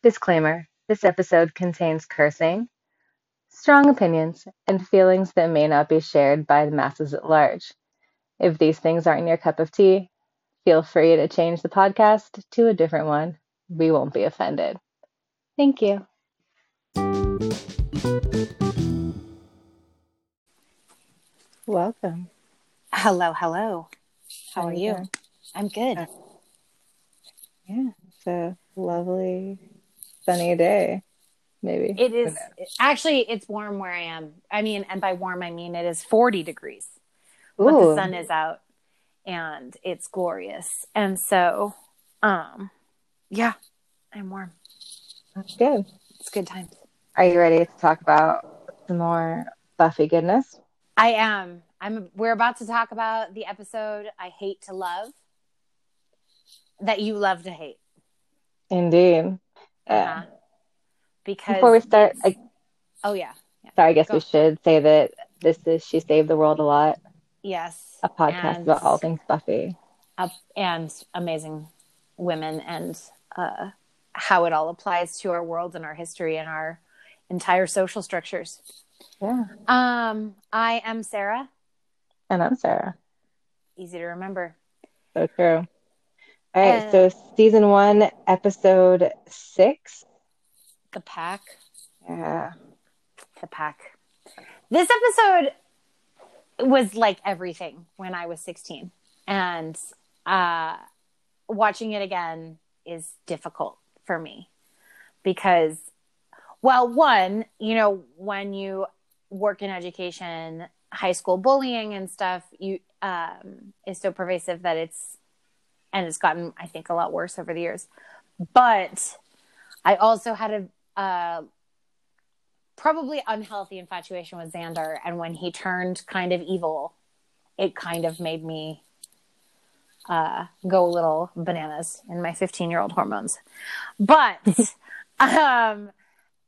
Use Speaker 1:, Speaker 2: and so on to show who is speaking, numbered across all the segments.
Speaker 1: Disclaimer This episode contains cursing, strong opinions, and feelings that may not be shared by the masses at large. If these things aren't your cup of tea, feel free to change the podcast to a different one. We won't be offended. Thank you. Welcome.
Speaker 2: Hello, hello. How,
Speaker 1: How
Speaker 2: are
Speaker 1: you
Speaker 2: you?
Speaker 1: doing?
Speaker 2: I'm good.
Speaker 1: Uh, Yeah, it's a lovely sunny day. Maybe.
Speaker 2: It is actually it's warm where I am. I mean, and by warm I mean it is 40 degrees. But the sun is out and it's glorious. And so um yeah, I'm warm.
Speaker 1: that's good.
Speaker 2: It's good times.
Speaker 1: Are you ready to talk about some more Buffy goodness?
Speaker 2: I am. I'm we're about to talk about the episode I hate to love that you love to hate.
Speaker 1: Indeed. Yeah.
Speaker 2: Uh-huh. Because
Speaker 1: Before we start, I,
Speaker 2: Oh yeah.
Speaker 1: sorry, I guess
Speaker 2: Go.
Speaker 1: we should say that this is She Saved the World a Lot,
Speaker 2: Yes.
Speaker 1: a podcast
Speaker 2: And-
Speaker 1: about all things Buffy.
Speaker 2: up and amazing women and uh, how it all applies to our world and our history and our entire social structures.
Speaker 1: Yeah.
Speaker 2: Um, I am Sarah.
Speaker 1: And I'm Sarah.
Speaker 2: Easy to remember.
Speaker 1: So true. All right.
Speaker 2: Uh,
Speaker 1: so season one, episode six.
Speaker 2: The pack.
Speaker 1: Yeah.
Speaker 2: The pack. This episode was like everything when I was 16. And uh, watching it again is difficult for me because, well, one, you know, when you work in education, high school bullying and stuff, you um, is so pervasive that it's, and it's gotten, I think, a lot worse over the years. But I also had a, uh, probably unhealthy infatuation with Xander. And when he turned kind of evil, it kind of made me uh, go a little bananas in my 15 year old hormones. But um,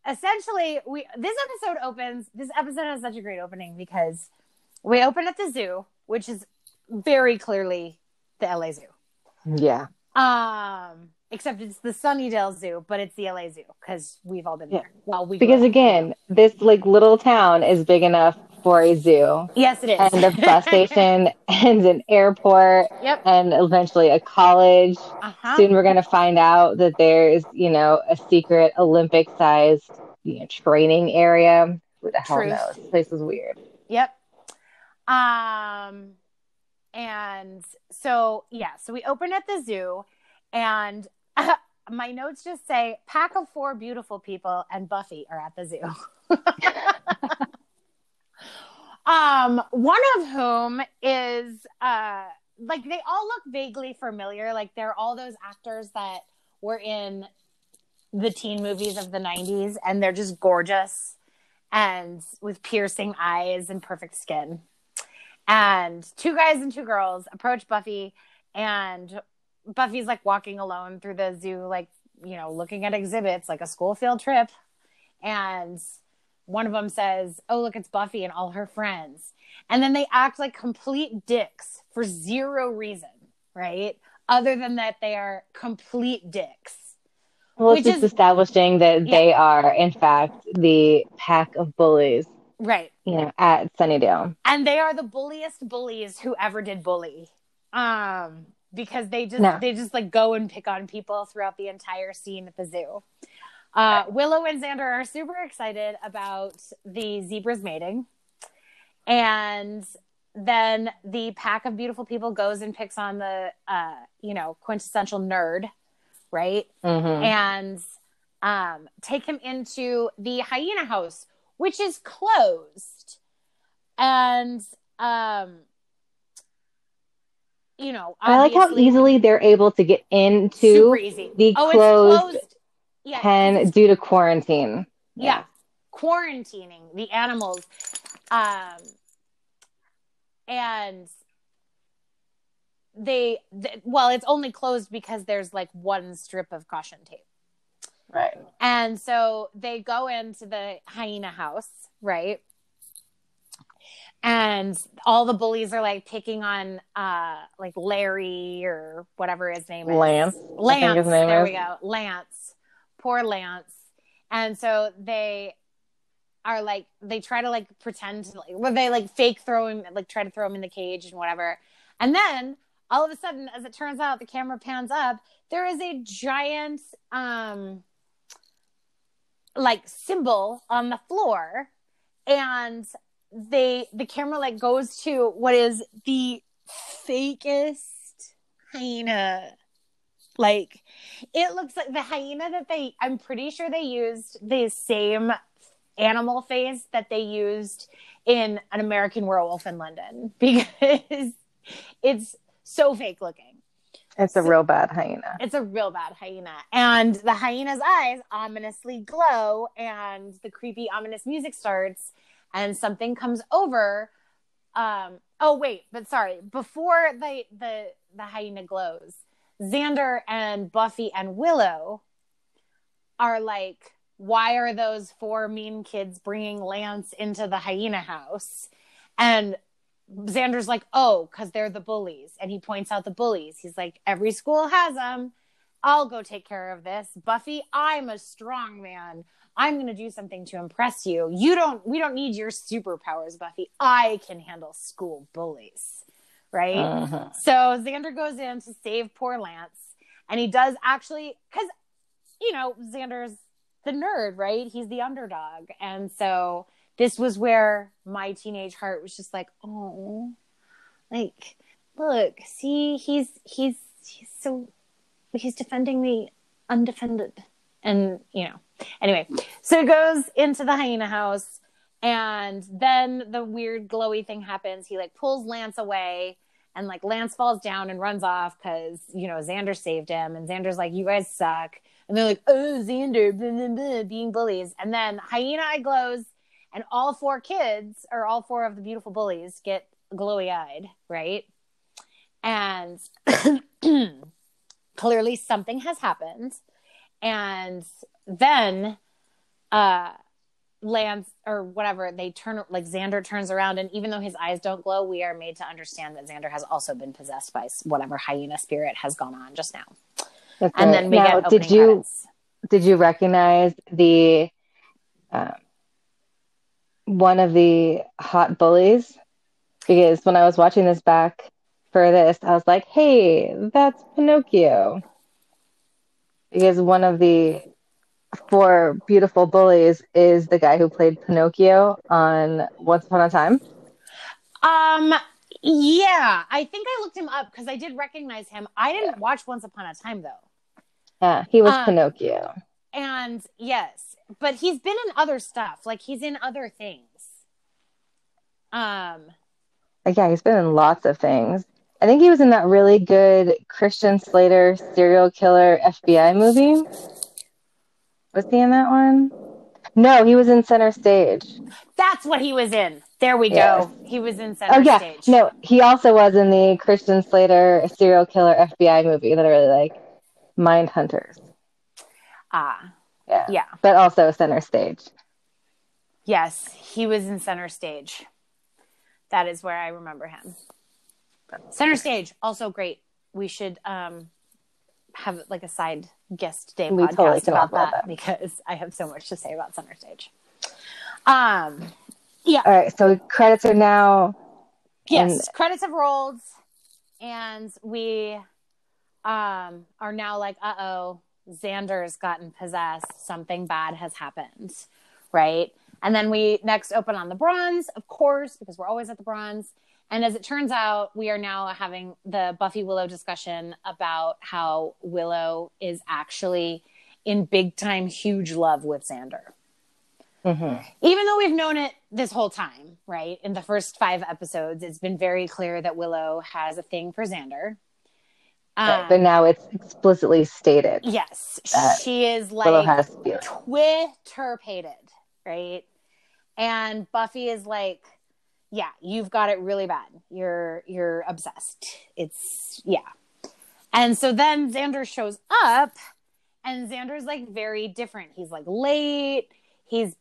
Speaker 2: essentially, we this episode opens. This episode has such a great opening because we open at the zoo, which is very clearly the LA Zoo.
Speaker 1: Yeah.
Speaker 2: Um, except it's the Sunnydale Zoo, but it's the LA Zoo because we've all been
Speaker 1: Yeah.
Speaker 2: there. Well, we
Speaker 1: Because again, this like little town is big enough for a zoo
Speaker 2: yes, it is.
Speaker 1: and a bus station and an airport
Speaker 2: Yep.
Speaker 1: and eventually a college.
Speaker 2: Uh-huh.
Speaker 1: Soon we're going to find out that there's, you know, a secret Olympic sized, you know, training area. Who the hell
Speaker 2: Truth.
Speaker 1: knows? This place is weird.
Speaker 2: Yep. Um, and so yeah, so we open at the zoo, and my notes just say pack of four beautiful people and Buffy are at the zoo. um, one of whom is uh like they all look vaguely familiar, like they're all those actors that were in the teen movies of the 90s and they're just gorgeous and with piercing eyes and perfect skin. And two guys and two girls approach Buffy, and Buffy's like walking alone through the zoo, like, you know, looking at exhibits like a school field trip. And one of them says, Oh, look, it's Buffy and all her friends. And then they act like complete dicks for zero reason, right? Other than that, they are complete dicks.
Speaker 1: Well, it's just
Speaker 2: is-
Speaker 1: establishing that
Speaker 2: Yeah.
Speaker 1: they are, in fact, the pack of bullies,
Speaker 2: Right.
Speaker 1: you know, at Sunnydale.
Speaker 2: and they are the bulliest bullies who ever did bully um because they just
Speaker 1: No.
Speaker 2: they just like go and pick on people throughout the entire scene at the zoo uh willow and xander are super excited about the zebras mating and then the pack of beautiful people goes and picks on the uh you know quintessential nerd right
Speaker 1: hmm
Speaker 2: and um, take him into the hyena house, which is closed. And, um, you know,
Speaker 1: I like how easily they're able to get into
Speaker 2: super easy.
Speaker 1: the
Speaker 2: oh,
Speaker 1: closed
Speaker 2: it's closed. Yeah,
Speaker 1: pen due to quarantine.
Speaker 2: yeah, quarantining the animals, um, and they, th- well, it's only closed because there's like one strip of caution tape.
Speaker 1: Right.
Speaker 2: And so they go into the hyena house, right? And all the bullies are like picking on uh like Larry or whatever his name is.
Speaker 1: Lance.
Speaker 2: Lance.
Speaker 1: his name
Speaker 2: there
Speaker 1: is.
Speaker 2: we go. Lance. poor Lance. And so they are like they try to like pretend to like well, they like fake throw him like try to throw him in the cage and whatever. And then all of a sudden, as it turns out, the camera pans up, there is a giant um like symbol on the floor and they the camera like goes to what is the fakest hyena. Like it looks like the hyena that they i'm pretty sure they used the same animal face that they used in an american werewolf in london because it's so fake looking
Speaker 1: It's a real bad hyena.
Speaker 2: it's a real bad hyena. And the hyena's eyes ominously glow, and the creepy, ominous music starts, and something comes over. Um, oh wait, but sorry, before the the the hyena glows, Xander and Buffy and Willow are like, why are those four mean kids bringing Lance into the hyena house? And Xander's like, oh, because they're the bullies. And he points out the bullies. He's like, every school has them. I'll go take care of this. Buffy, I'm a strong man. I'm going to do something to impress you. You don't, we don't need your superpowers, Buffy. I can handle school bullies. Right.
Speaker 1: Uh-huh.
Speaker 2: So Xander goes in to save poor Lance. And he does actually, because, you know, Xander's the nerd, right? He's the underdog. And so this was where my teenage heart was just like, oh, like, look, see, he's, he's, he's so, he's defending the undefended. And, you know, anyway, so it goes into the hyena house. And then the weird glowy thing happens. He like pulls Lance away and like Lance falls down and runs off because you know Xander saved him, and Xander's like, "You guys suck," and they're like, "Oh, Xander," blah, blah, blah, being bullies, and then hyena eye glows, and all four kids or all four of the beautiful bullies get glowy eyed, right? And clearly something has happened, and then uh Lance or whatever, they turn like Xander turns around, and even though his eyes don't glow, we are made to understand that Xander has also been possessed by whatever hyena spirit has gone on just now.
Speaker 1: That's
Speaker 2: And
Speaker 1: right.
Speaker 2: then we
Speaker 1: now,
Speaker 2: get
Speaker 1: did you
Speaker 2: credits.
Speaker 1: did you recognize the um, one of the hot bullies? Because when I was watching this back for this, I was like, "Hey, that's Pinocchio." Because one of the four beautiful bullies is the guy who played Pinocchio on Once Upon a Time.
Speaker 2: Um, yeah, I think I looked him up because I did recognize him. I didn't watch Once Upon a Time though,
Speaker 1: Yeah, he was
Speaker 2: Um,
Speaker 1: Pinocchio.
Speaker 2: and yes, but he's been in other stuff. Like he's in other things. Um,
Speaker 1: Like, yeah, he's been in lots of things. I think he was in that really good Christian Slater serial killer FBI movie. Was he in that one? No, he was in Center Stage.
Speaker 2: that's what he was in. There we
Speaker 1: Yes.
Speaker 2: go. He was in Center
Speaker 1: Oh yeah,
Speaker 2: Stage.
Speaker 1: no, he also was in the Christian Slater serial killer FBI movie that I really like, Mind Hunters.
Speaker 2: Ah,
Speaker 1: Yeah,
Speaker 2: yeah.
Speaker 1: but also Center Stage.
Speaker 2: Yes, he was in center stage. That is where I remember him. Center stage, also great. We should um have like a side guest day
Speaker 1: We
Speaker 2: podcast
Speaker 1: totally
Speaker 2: about that,
Speaker 1: that.
Speaker 2: because I have so much to say about center stage. Um yeah,
Speaker 1: All right, so credits are now.
Speaker 2: yes,
Speaker 1: and-
Speaker 2: credits have rolled and we um are now like, uh-oh, Xander's gotten possessed, something bad has happened, right? And then we next open on the bronze, of course, because we're always at the bronze. And as it turns out, we are now having the Buffy Willow discussion about how Willow is actually in big time, huge love with Xander.
Speaker 1: Mhm.
Speaker 2: Even though we've known it this whole time, right? In the first five episodes, it's been very clear that Willow has a thing for Xander. Um,
Speaker 1: but now it's explicitly stated.
Speaker 2: yes, she is like
Speaker 1: feelings.
Speaker 2: Twitter-pated, right? And Buffy is like, yeah, you've got it really bad. You're you're obsessed. It's yeah. And so then Xander shows up and Xander's like very different. He's like late. He's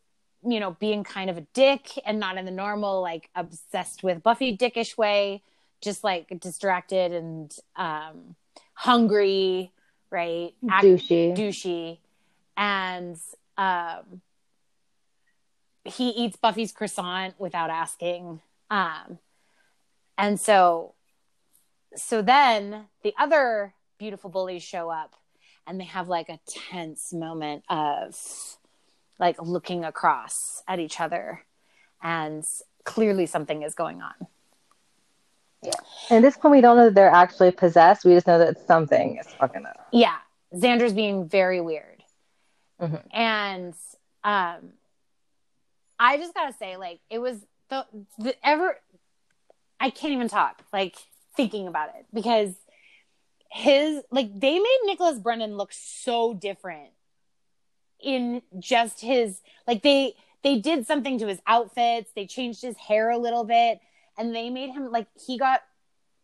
Speaker 2: you know being kind of a dick and not in the normal like obsessed with Buffy dickish way, just like distracted and um hungry, right? Act-
Speaker 1: douchey.
Speaker 2: douchey and um, he eats Buffy's croissant without asking. Um, and so, so then the other beautiful bullies show up, and they have like a tense moment of like looking across at each other, and clearly something is going on.
Speaker 1: Yeah. And at this point, we don't know that they're actually possessed. We just know that something is fucking up.
Speaker 2: Yeah, Xander's being very weird,
Speaker 1: hmm
Speaker 2: and um, I just gotta say, like, it was the, the ever. I can't even talk, like, thinking about it because his like they made Nicholas Brendon look so different in just his like they they did something to his outfits, they changed his hair a little bit, and they made him like he got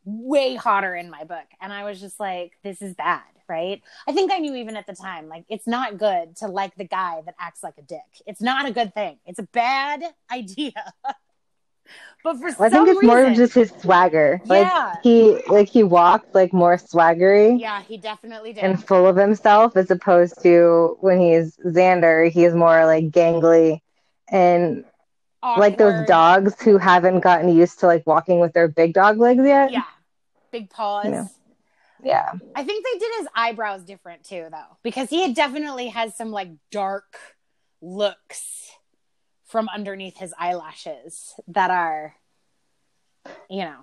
Speaker 2: way hotter in my book, and I was just like, this is bad. Right. I think I knew even at the time, like, it's not good to like the guy that acts like a dick. It's not a good thing. It's a bad idea. but for
Speaker 1: I
Speaker 2: some
Speaker 1: think it's
Speaker 2: reason,
Speaker 1: more of just his swagger. Like
Speaker 2: Yeah.
Speaker 1: he, like he walked like more swaggery
Speaker 2: yeah, he definitely did.
Speaker 1: and full of himself, as opposed to when he's Xander, he's more like gangly and like those dogs who haven't gotten used to like walking with their big dog legs yet.
Speaker 2: Yeah. Big paws.
Speaker 1: Yeah. Yeah.
Speaker 2: I think they did his eyebrows different too, though, because he definitely has some like dark looks from underneath his eyelashes that are, you know,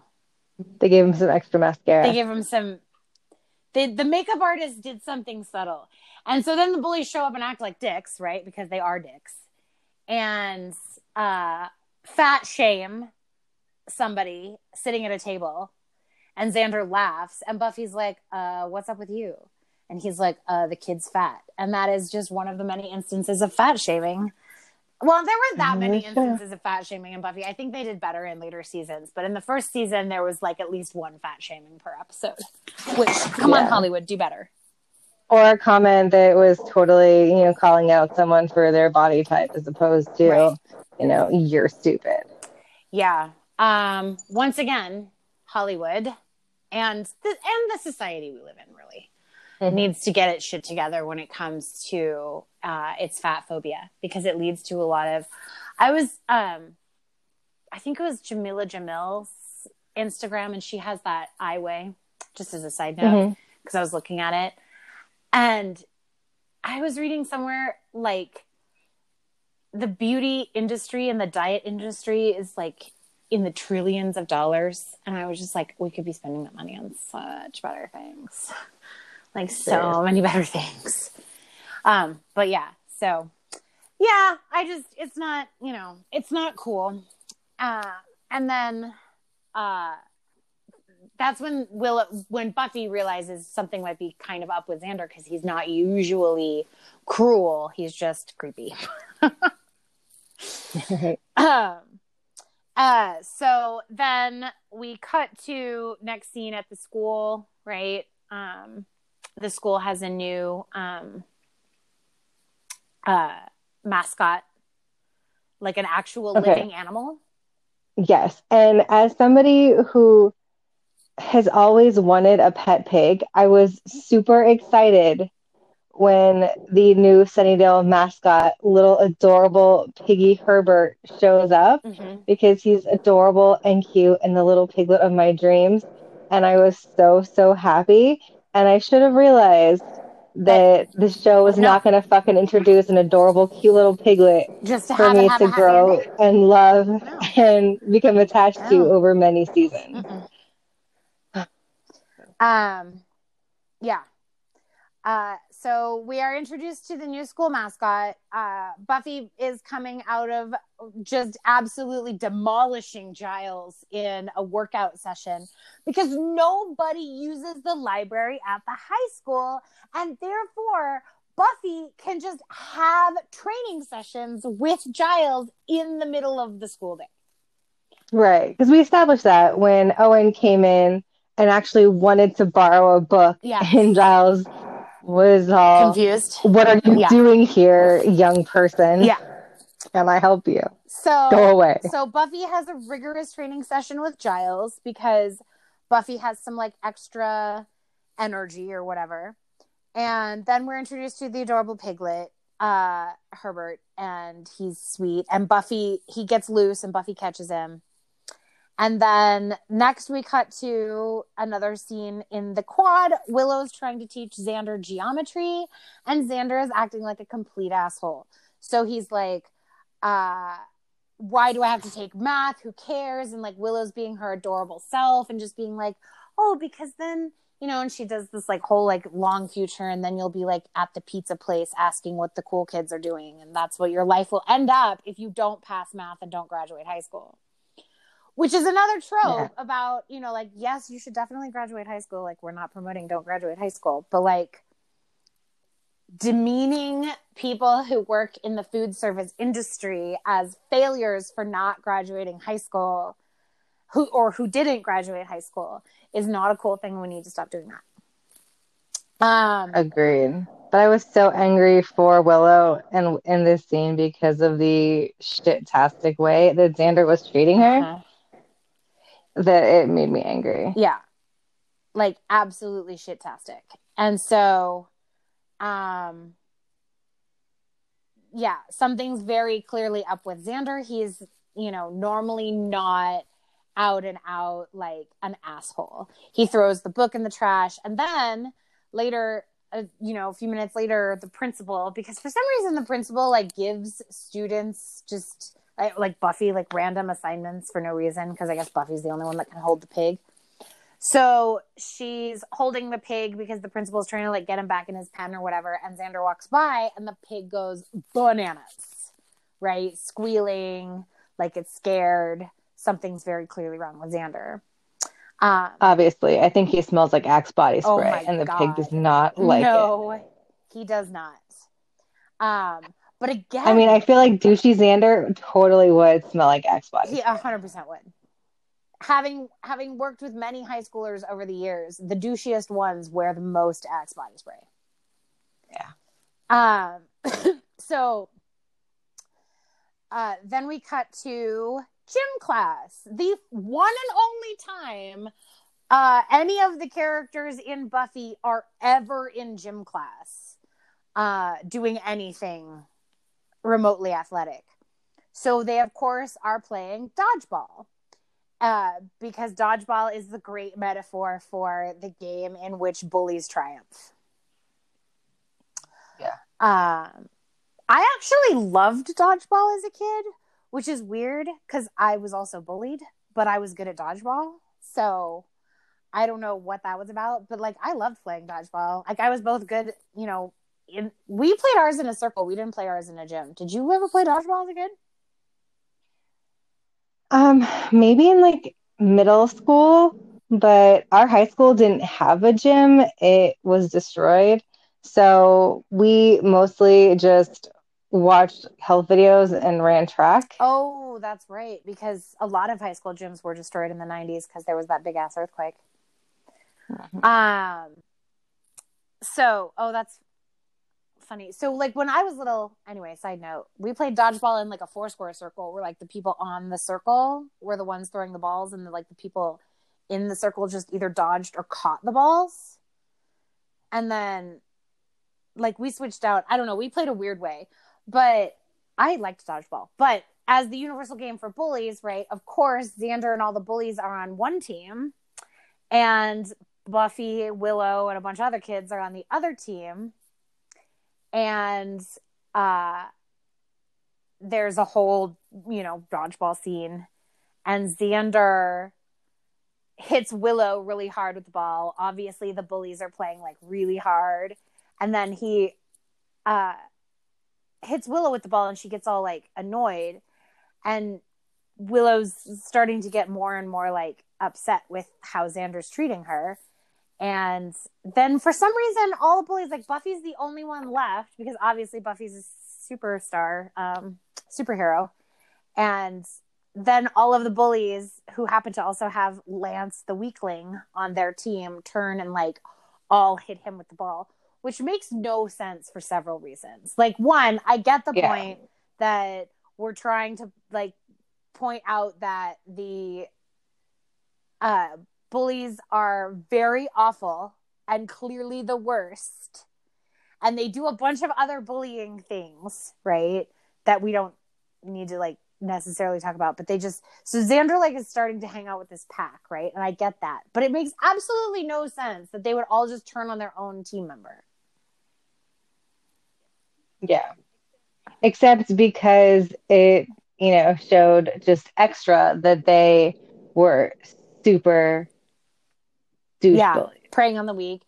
Speaker 1: They gave him some extra mascara.
Speaker 2: they gave him some. They, the makeup artist did something subtle. And so then the bullies show up and act like dicks, right? Because they are dicks. And uh, fat shame somebody sitting at a table. And Xander laughs. And Buffy's like, uh, What's up with you? And he's like, uh, The kid's fat. And that is just one of the many instances of fat shaming. Well, there weren't that many instances of fat shaming in Buffy. I think they did better in later seasons. But in the first season, there was like at least one fat shaming per episode. Which, come on, Hollywood, do better.
Speaker 1: or a comment that was totally, you know, calling out someone for their body type as opposed to,
Speaker 2: Right.
Speaker 1: You know, you're stupid.
Speaker 2: Yeah. Um, once again, Hollywood and the and the society we live in really
Speaker 1: Mhm.
Speaker 2: needs to get its shit together when it comes to uh, its fat phobia because it leads to a lot of. I was, um, I think it was Jameela Jamil's Instagram, and she has that eye way. Just as a side note, because I was looking at it, and I was reading somewhere like the beauty industry and the diet industry is like in the trillions of dollars. And i was just like we could be spending that money on such better things. Like so
Speaker 1: Seriously.
Speaker 2: many better things. Um but yeah so yeah i just it's not you know it's not cool. Uh and then uh that's when will when buffy realizes something might be kind of up with xander because he's not usually cruel. He's just creepy um, uh, so then we cut to next scene at the school, right? Um, the school has a new um, uh, mascot, like an actual
Speaker 1: Okay.
Speaker 2: living animal.
Speaker 1: Yes. And as somebody who has always wanted a pet pig, I was super excited when the new Sunnydale mascot, little adorable Piggy Herbert, shows up
Speaker 2: Mm-hmm.
Speaker 1: because he's adorable and cute and the little piglet of my dreams. And I was so, so happy. And I should have realized that the show was
Speaker 2: No.
Speaker 1: not going to fucking introduce an adorable, cute little piglet
Speaker 2: Just to
Speaker 1: for
Speaker 2: have
Speaker 1: me to grow and love
Speaker 2: No.
Speaker 1: and become attached to over many seasons.
Speaker 2: Um, yeah. Uh, so we are introduced to the new school mascot. Uh, Buffy is coming out of just absolutely demolishing Giles in a workout session because nobody uses the library at the high school, and therefore Buffy can just have training sessions with Giles in the middle of the school day.
Speaker 1: Right. Because we established that when Owen came in and actually wanted to borrow a book,
Speaker 2: Yes.
Speaker 1: and Giles was all,
Speaker 2: Confused?
Speaker 1: What are you
Speaker 2: Yeah.
Speaker 1: doing here, young person?
Speaker 2: Yeah.
Speaker 1: Can I help you?
Speaker 2: So
Speaker 1: Go away.
Speaker 2: So Buffy has a rigorous training session with Giles because Buffy has some like extra energy or whatever. And then we're introduced to the adorable piglet uh Herbert and he's sweet and Buffy he gets loose and Buffy catches him. And then next we cut to another scene in the quad. Willow's trying to teach Xander geometry and Xander is acting like a complete asshole. So he's like uh why do I have to take math? Who cares? And like Willow's being her adorable self and just being like, "Oh, because then you know, and she does this like whole like long future, and then you'll be like at the pizza place asking what the cool kids are doing, and that's what your life will end up if you don't pass math and don't graduate high school. Which is another trope yeah. about, you know, like, yes, you should definitely graduate high school. Like, we're not promoting don't graduate high school, but like demeaning people who work in the food service industry as failures for not graduating high school who or who didn't graduate high school is not a cool thing. We need to stop doing that. Um,
Speaker 1: Agreed. But I was so angry for Willow and in, in this scene because of the shit-tastic way that Xander was treating her. Uh-huh. That it made me angry.
Speaker 2: Yeah, like absolutely shit-tastic. And so, um, yeah, something's very clearly up with Xander. He's you know normally not out and out like an asshole. He throws the book in the trash and then later uh, you know, a few minutes later the principal because for some reason the principal like gives students just like, like Buffy like random assignments for no reason because I guess Buffy's the only one that can hold the pig. So she's holding the pig because the principal's trying to like get him back in his pen or whatever and Xander walks by and the pig goes bananas. Right? Squealing like it's scared something's very clearly wrong with Xander.
Speaker 1: Um, Obviously, I think he smells like Axe body oh spray, oh and the God. pig does not like no, it.
Speaker 2: No, he does not. Um, but again,
Speaker 1: I mean, I feel like douchey Xander totally would smell like Axe body.
Speaker 2: He hundred percent would. Having having worked with many high schoolers over the years, the douchiest ones wear the most Axe body spray.
Speaker 1: Yeah.
Speaker 2: Um. so. Uh, then we cut to gym class. The one and only time uh, any of the characters in Buffy are ever in gym class uh, doing anything remotely athletic. So they, of course, are playing dodgeball. Uh, because dodgeball is the great metaphor for the game in which bullies triumph.
Speaker 1: Yeah.
Speaker 2: Um, I actually loved dodgeball as a kid which is weird because I was also bullied, but I was good at dodgeball. So I don't know what that was about, but like I loved playing dodgeball. Like I was both good, you know. In, we played ours in a circle. We didn't play ours in a gym. Did you ever play dodgeball as a kid?
Speaker 1: Um, maybe in like middle school, but our high school didn't have a gym. It was destroyed. So we mostly just watched health videos and ran track.
Speaker 2: Oh, that's right. Because a lot of high school gyms were destroyed in the 90s because there was that big ass earthquake. Mm-hmm. Um, so, oh, that's funny. So, like when I was little, anyway, side note, we played dodgeball in like a four square circle where like the people on the circle were the ones throwing the balls, and the, like the people in the circle just either dodged or caught the balls. And then, like, we switched out. I don't know. We played a weird way but I liked dodgeball. But as the universal game for bullies, right? Of course, Xander and all the bullies are on one team, and Buffy, Willow, and a bunch of other kids are on the other team. And uh, there's a whole, you know, dodgeball scene, and Xander hits Willow really hard with the ball. Obviously, the bullies are playing like really hard, and then he uh hits Willow with the ball and she gets all like annoyed and Willow's starting to get more and more like upset with how Xander's treating her. And then for some reason all the bullies like Buffy's the only one left because obviously Buffy's a superstar um superhero. And then all of the bullies who happen to also have Lance the weakling on their team turn and like all hit him with the ball which makes no sense for several reasons. Like one, I get the yeah. point that we're trying to like point out that the uh, bullies are very awful and clearly the worst. and they do a bunch of other bullying things, right? That we don't need to like necessarily talk about, but they just so Xander like is starting to hang out with this pack, right? And I get that, but it makes absolutely no sense that they would all just turn on their own team member.
Speaker 1: Yeah. Except because it, you know, showed just extra that they were super
Speaker 2: Yeah. Preying on the weak.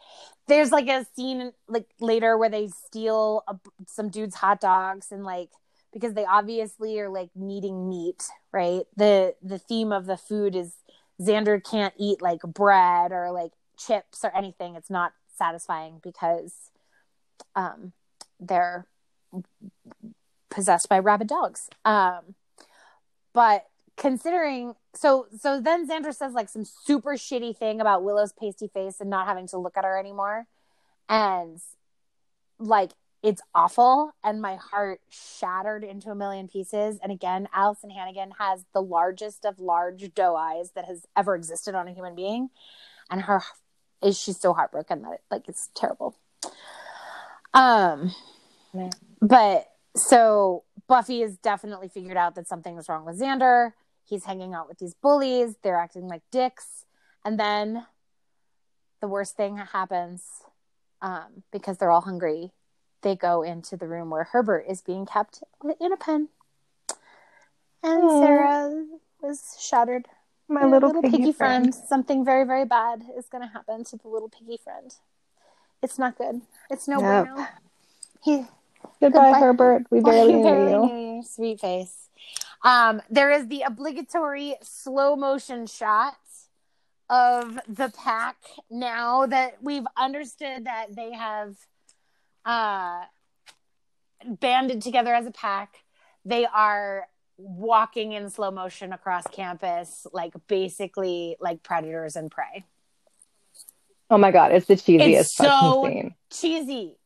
Speaker 2: There's like a scene like later where they steal a, some dude's hot dogs and like because they obviously are like needing meat, right? The the theme of the food is Xander can't eat like bread or like chips or anything. It's not satisfying because um they're possessed by rabid dogs. Um but considering so so then Xander says like some super shitty thing about Willow's pasty face and not having to look at her anymore. And like it's awful and my heart shattered into a million pieces. And again, Alyson Hannigan has the largest of large doe eyes that has ever existed on a human being. And her is she's so heartbroken that it, like it's terrible. Um but so Buffy has definitely figured out that something was wrong with Xander. He's hanging out with these bullies. They're acting like dicks. And then the worst thing happens um, because they're all hungry. They go into the room where Herbert is being kept in a pen. And
Speaker 1: Aw.
Speaker 2: Sarah was shattered.
Speaker 1: My
Speaker 2: Their
Speaker 1: little, piggy, friend.
Speaker 2: Something very, very bad is going to happen to the little piggy friend. It's not good. It's no
Speaker 1: Yep.
Speaker 2: bueno. He,
Speaker 1: Goodbye,
Speaker 2: Goodbye.
Speaker 1: Herbert. We barely knew
Speaker 2: Barely
Speaker 1: you.
Speaker 2: knew you, Sweet face. Um, there is the obligatory slow motion shot of the pack now that we've understood that they have uh, banded together as a pack. They are walking in slow motion across campus, like basically like predators and prey.
Speaker 1: Oh my god, it's the cheesiest
Speaker 2: It's
Speaker 1: fucking
Speaker 2: so-
Speaker 1: scene.
Speaker 2: Cheesy.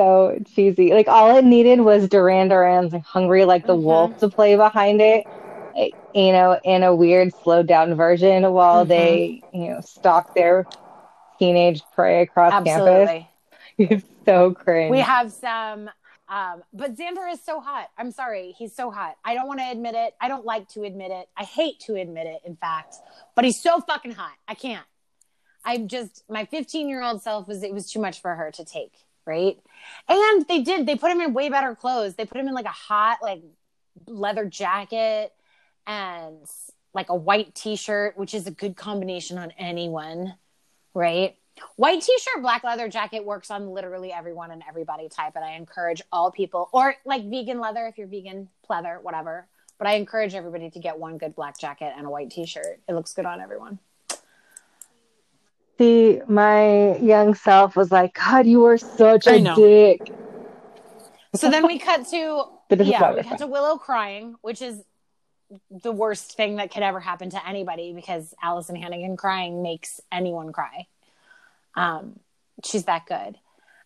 Speaker 1: So cheesy. Like all it needed was Duran Duran's "Hungry Like the
Speaker 2: Mhm.
Speaker 1: Wolf" to play behind it. eh, You know, in a weird slowed down version while
Speaker 2: Mhm.
Speaker 1: they, you know, stalk their teenage prey across campus. It's so cringe.
Speaker 2: We have some, um, but Xander is so hot. I'm sorry, he's so hot. I don't want to admit it. I don't like to admit it. I hate to admit it, in fact. But he's so fucking hot. I can't. I'm just my 15 year old self was it was too much for her to take, right? And they did. They put him in way better clothes. They put him in like a hot like leather jacket and like a white t-shirt, which is a good combination on anyone, right? White t-shirt, black leather jacket works on literally everyone and everybody type, and I encourage all people, or like vegan leather if you're vegan, pleather, whatever. But I encourage everybody to get one good black jacket and a white t-shirt. It looks good on everyone.
Speaker 1: See, my young self was like, God, you are such
Speaker 2: I
Speaker 1: a
Speaker 2: know.
Speaker 1: dick.
Speaker 2: So then we cut to yeah, we cut to Willow crying, which is the worst thing that could ever happen to anybody because Alyson Hannigan crying makes anyone cry. Um, she's that good.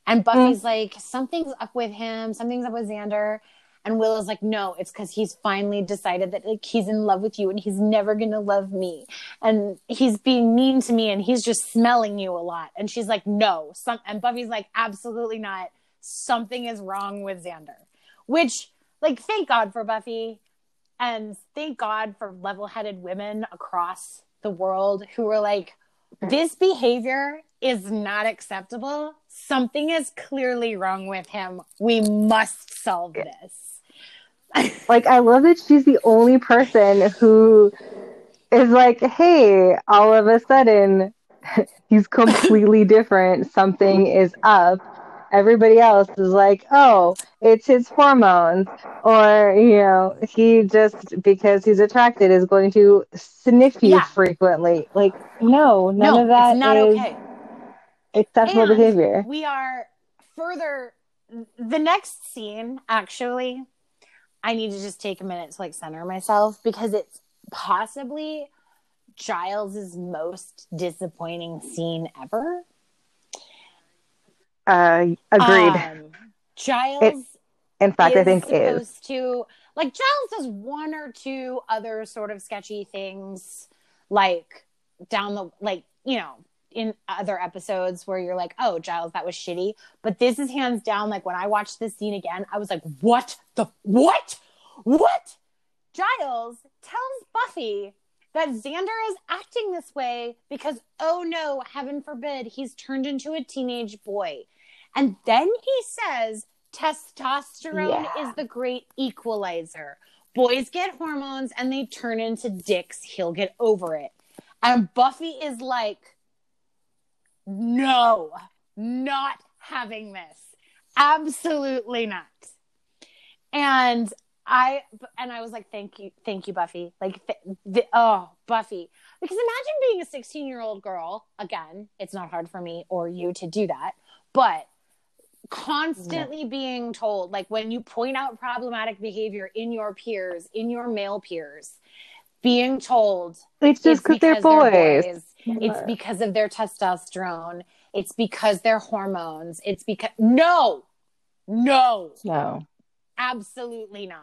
Speaker 2: And Buffy's
Speaker 1: Mm.
Speaker 2: like, something's up with him, something's up with Xander. And Willow's like, no, it's because he's finally decided that like he's in love with you and he's never gonna love me. And he's being mean to me and he's just smelling you a lot. And she's like, no. Some and Buffy's like, absolutely not. Something is wrong with Xander. Which, like, thank God for Buffy. And thank God for level headed women across the world who were like, this behavior is not acceptable. Something is clearly wrong with him. We must solve this.
Speaker 1: Like, I love that she's the only person who is like, hey, all of a sudden, he's completely different. Something is up. Everybody else is like, oh, it's his hormones. Or, you know, he just, because he's attracted, is going to sniff you
Speaker 2: Yeah.
Speaker 1: frequently. Like, no, none
Speaker 2: no,
Speaker 1: of that
Speaker 2: it's not
Speaker 1: is
Speaker 2: okay.
Speaker 1: acceptable
Speaker 2: And
Speaker 1: behavior.
Speaker 2: We are further. The next scene, actually, I need to just take a minute to like center myself because it's possibly Giles's most disappointing scene ever.
Speaker 1: Uh, agreed.
Speaker 2: Um, Giles
Speaker 1: In fact,
Speaker 2: is
Speaker 1: I think is.
Speaker 2: supposed to like Giles does one or two other sort of sketchy things, like down the like you know in other episodes where you're like, oh, Giles, that was shitty. But this is hands down, like when I watched this scene again, I was like, what the, what? What? Giles tells Buffy that Xander is acting this way because, oh no, heaven forbid, he's turned into a teenage boy. And then he says testosterone
Speaker 1: Yeah.
Speaker 2: is the great equalizer. Boys get hormones and they turn into dicks. He'll get over it. And Buffy is like, no, not having this. Absolutely not. And I and I was like, thank you, thank you, Buffy. Like, th- th- oh, Buffy. Because imagine being a 16 year old girl. Again, it's not hard for me or you to do that, but constantly being told, like when you point out problematic behavior in your peers, in your male peers, being told
Speaker 1: It's just
Speaker 2: it's
Speaker 1: because they're boys.
Speaker 2: It's because of their testosterone. It's because their hormones. It's because no, no,
Speaker 1: No.
Speaker 2: absolutely not.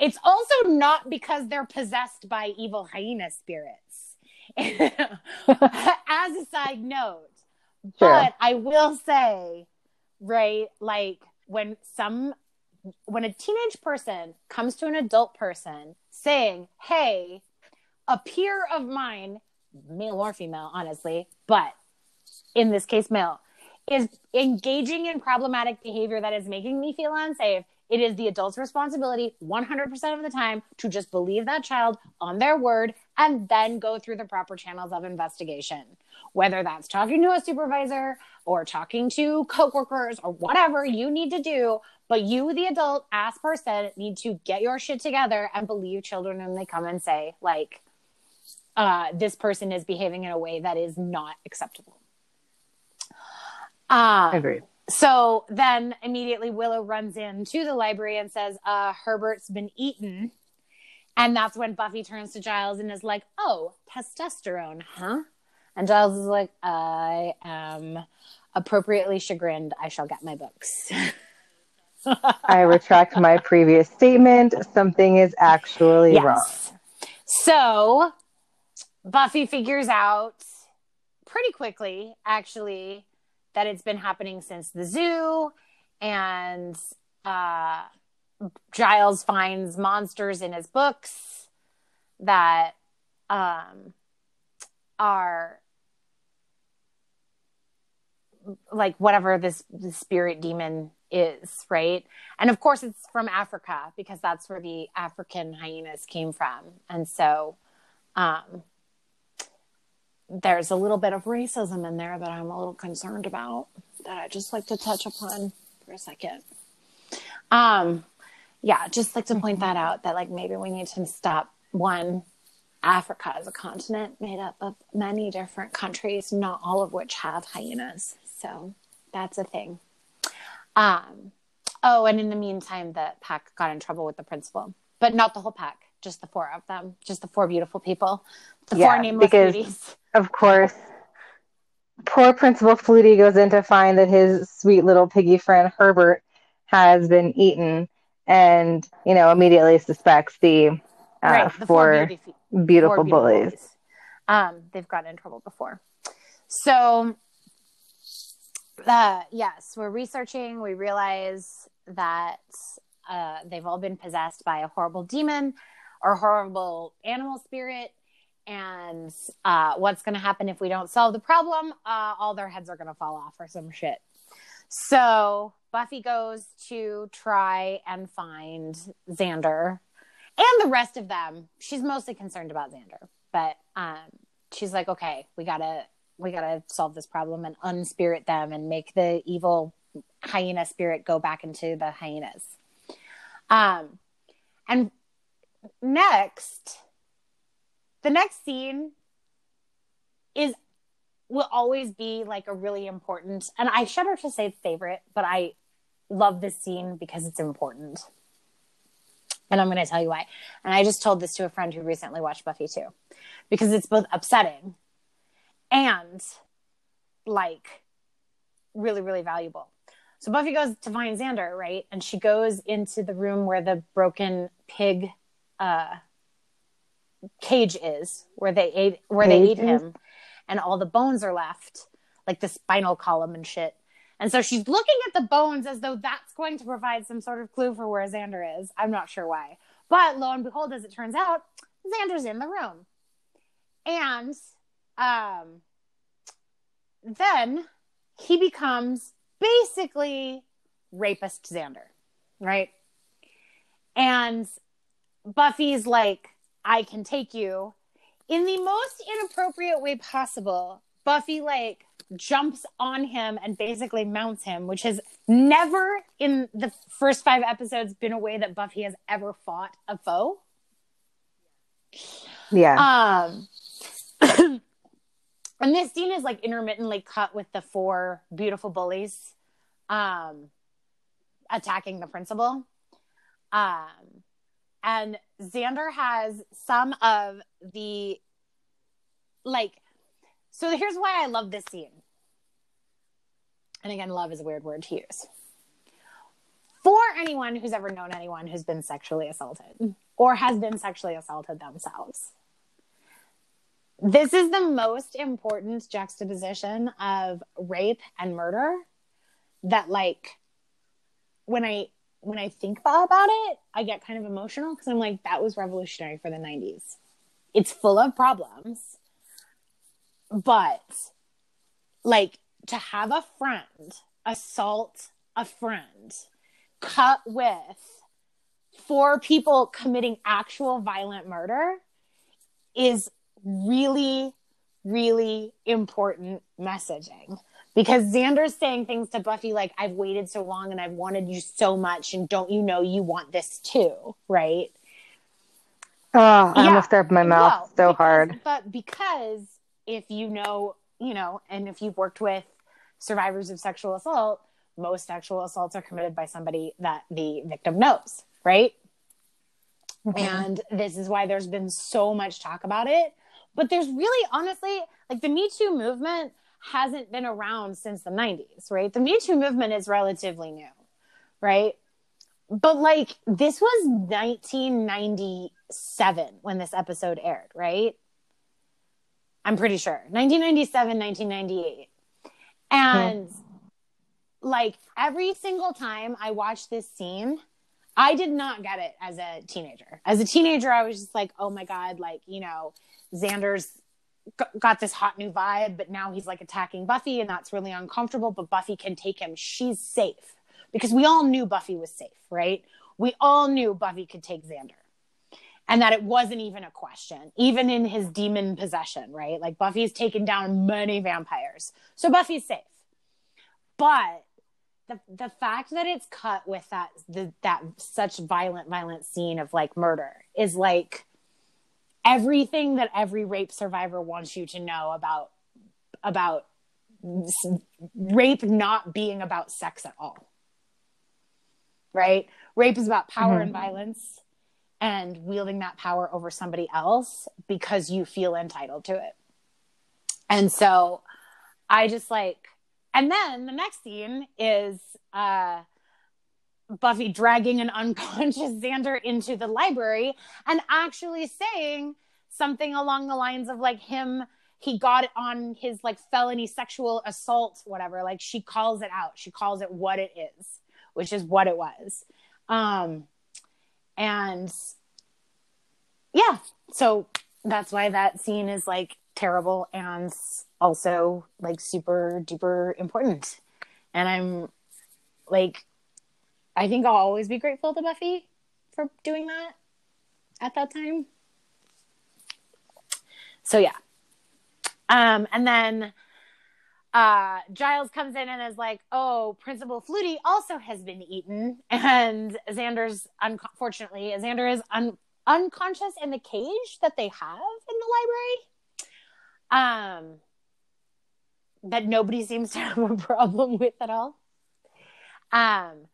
Speaker 2: It's also not because they're possessed by evil hyena spirits. As a side note,
Speaker 1: True.
Speaker 2: but I will say, right, like when some when a teenage person comes to an adult person saying, "Hey, a peer of mine, male or female, honestly, but in this case male, is engaging in problematic behavior that is making me feel unsafe." It is the adult's responsibility 100% of the time to just believe that child on their word and then go through the proper channels of investigation whether that's talking to a supervisor or talking to coworkers or whatever you need to do. But you, the adult ass person, need to get your shit together and believe children when they come and say, like, uh, this person is behaving in a way that is not acceptable. Uh,
Speaker 1: Agreed.
Speaker 2: so then immediately Willow runs into the library and says, uh, Herbert's been eaten. And that's when Buffy turns to Giles and is like, oh, testosterone, huh? And Giles is like, I am appropriately chagrined. I shall get my books.
Speaker 1: I retract my previous statement. Something is actually wrong.
Speaker 2: So Buffy figures out pretty quickly, actually, that it's been happening since the zoo. And uh, Giles finds monsters in his books that um, are like whatever this, this spirit demon is, right? And of course, it's from Africa because that's where the African hyenas came from. And so um, there's a little bit of racism in there that I'm a little concerned about that I just like to touch upon for a second. Um, yeah, just like to point that out that like maybe we need to stop one. Africa is a continent made up of many different countries, not all of which have hyenas. So that's a thing. Um, oh, and in the meantime, the pack got in trouble with the principal, but not the whole pack, just the four of them, just the four beautiful people, the
Speaker 1: Yeah,
Speaker 2: four nameless
Speaker 1: because-
Speaker 2: beauties.
Speaker 1: Of course, poor Principal Flutie goes in to find that his sweet little piggy friend Herbert has been eaten and, you know, immediately suspects the, uh,
Speaker 2: right, the four beauty,
Speaker 1: beautiful
Speaker 2: four beautiful
Speaker 1: bullies.
Speaker 2: boys. Um, they've gotten in trouble before. So, uh, yes, we're researching. We realize that uh, they've all been possessed by a horrible demon or horrible animal spirit. And uh, what's going to happen if we don't solve the problem? Uh, all their heads are going to fall off or some shit. So Buffy goes to try and find Xander and the rest of them. She's mostly concerned about Xander, but um, she's like, okay, we gotta we gotta solve this problem and unspirit them and make the evil hyena spirit go back into the hyenas. Um, and next, the next scene is will always be like a really important, and I shudder to say favorite, but I love this scene because it's important. And I'm going to tell you why. And I just told this to a friend who recently watched Buffy too, because it's both upsetting and like really, really valuable. So Buffy goes to find Xander, right? And she goes into the room where the broken pig uh, cage is, where they ate, where they ate him. and all the bones are left, like the spinal column and shit. And so she's looking at the bones as though that's going to provide some sort of clue for where Xander is. I'm not sure why. But lo and behold, as it turns out, Xander's in the room. And um, then he becomes basically rapist Xander, right? And Buffy's like, I can take you in the most inappropriate way possible. Buffy like jumps on him and basically mounts him, which has never in the first five episodes been a way that Buffy has ever fought a foe.
Speaker 1: Yeah.
Speaker 2: Um and this scene is like intermittently cut with the four beautiful bullies um attacking the principal. Um and Xander has some of the like so here's why I love this scene. And again, love is a weird word to use. For anyone who's ever known anyone who's been sexually assaulted or has been sexually assaulted themselves, this is the most important juxtaposition of rape and murder that like when I when I think about it, I get kind of emotional because I'm like, that was revolutionary for the 90s. It's full of problems, but like to have a friend assault a friend cut with four people committing actual violent murder is really, really important messaging because Xander's saying things to Buffy like, I've waited so long and I've wanted you so much, and don't you know you want this too, right?
Speaker 1: Oh, I yeah. almost threw my mouth well, so
Speaker 2: because,
Speaker 1: hard.
Speaker 2: But because if you know, you know, and if you've worked with survivors of sexual assault, most sexual assaults are committed by somebody that the victim knows, right? Mm-hmm. And this is why there's been so much talk about it. But there's really, honestly, like the Me Too movement hasn't been around since the 90s, right? The Me Too movement is relatively new, right? But like this was 1997 when this episode aired, right? I'm pretty sure. 1997, 1998. And like every single time I watched this scene, I did not get it as a teenager. As a teenager, I was just like, oh my God, like, you know, Xander's got this hot new vibe, but now he's like attacking Buffy, and that's really uncomfortable. But Buffy can take him. She's safe because we all knew Buffy was safe, right? We all knew Buffy could take Xander and that it wasn't even a question, even in his demon possession, right? Like Buffy's taken down many vampires. So Buffy's safe. But the the fact that it's cut with that the, that such violent violent scene of like murder is like everything that every rape survivor wants you to know about about rape not being about sex at all. Right? Rape is about power mm-hmm. and violence and wielding that power over somebody else because you feel entitled to it. And so i just like and then the next scene is uh Buffy dragging an unconscious Xander into the library and actually saying something along the lines of like him he got it on his like felony sexual assault whatever like she calls it out. She calls it what it is which is what it was. Um and yeah so that's why that scene is like terrible and also like super duper important. And i'm like I think I'll always be grateful to Buffy for doing that at that time. So yeah. Um, and then uh, Giles comes in and is like, "Oh, Principal Flutie also has been eaten," and Xander's unfortunately Xander is un- unconscious in the cage that they have in the library. Um, that nobody seems to have a problem with at all. Um,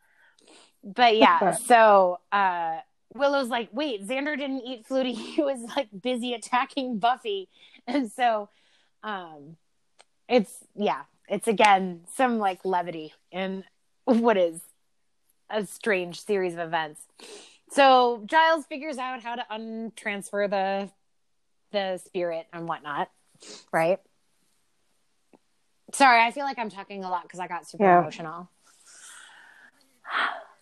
Speaker 2: but yeah, so uh, Willow's like, wait, Xander didn't eat Flutie. He was like busy attacking Buffy. And so um, it's, yeah, it's again some like levity in what is a strange series of events. So Giles figures out how to untransfer the the spirit and whatnot, right? Sorry, I feel like I'm talking a lot because I got super
Speaker 1: Yeah.
Speaker 2: emotional.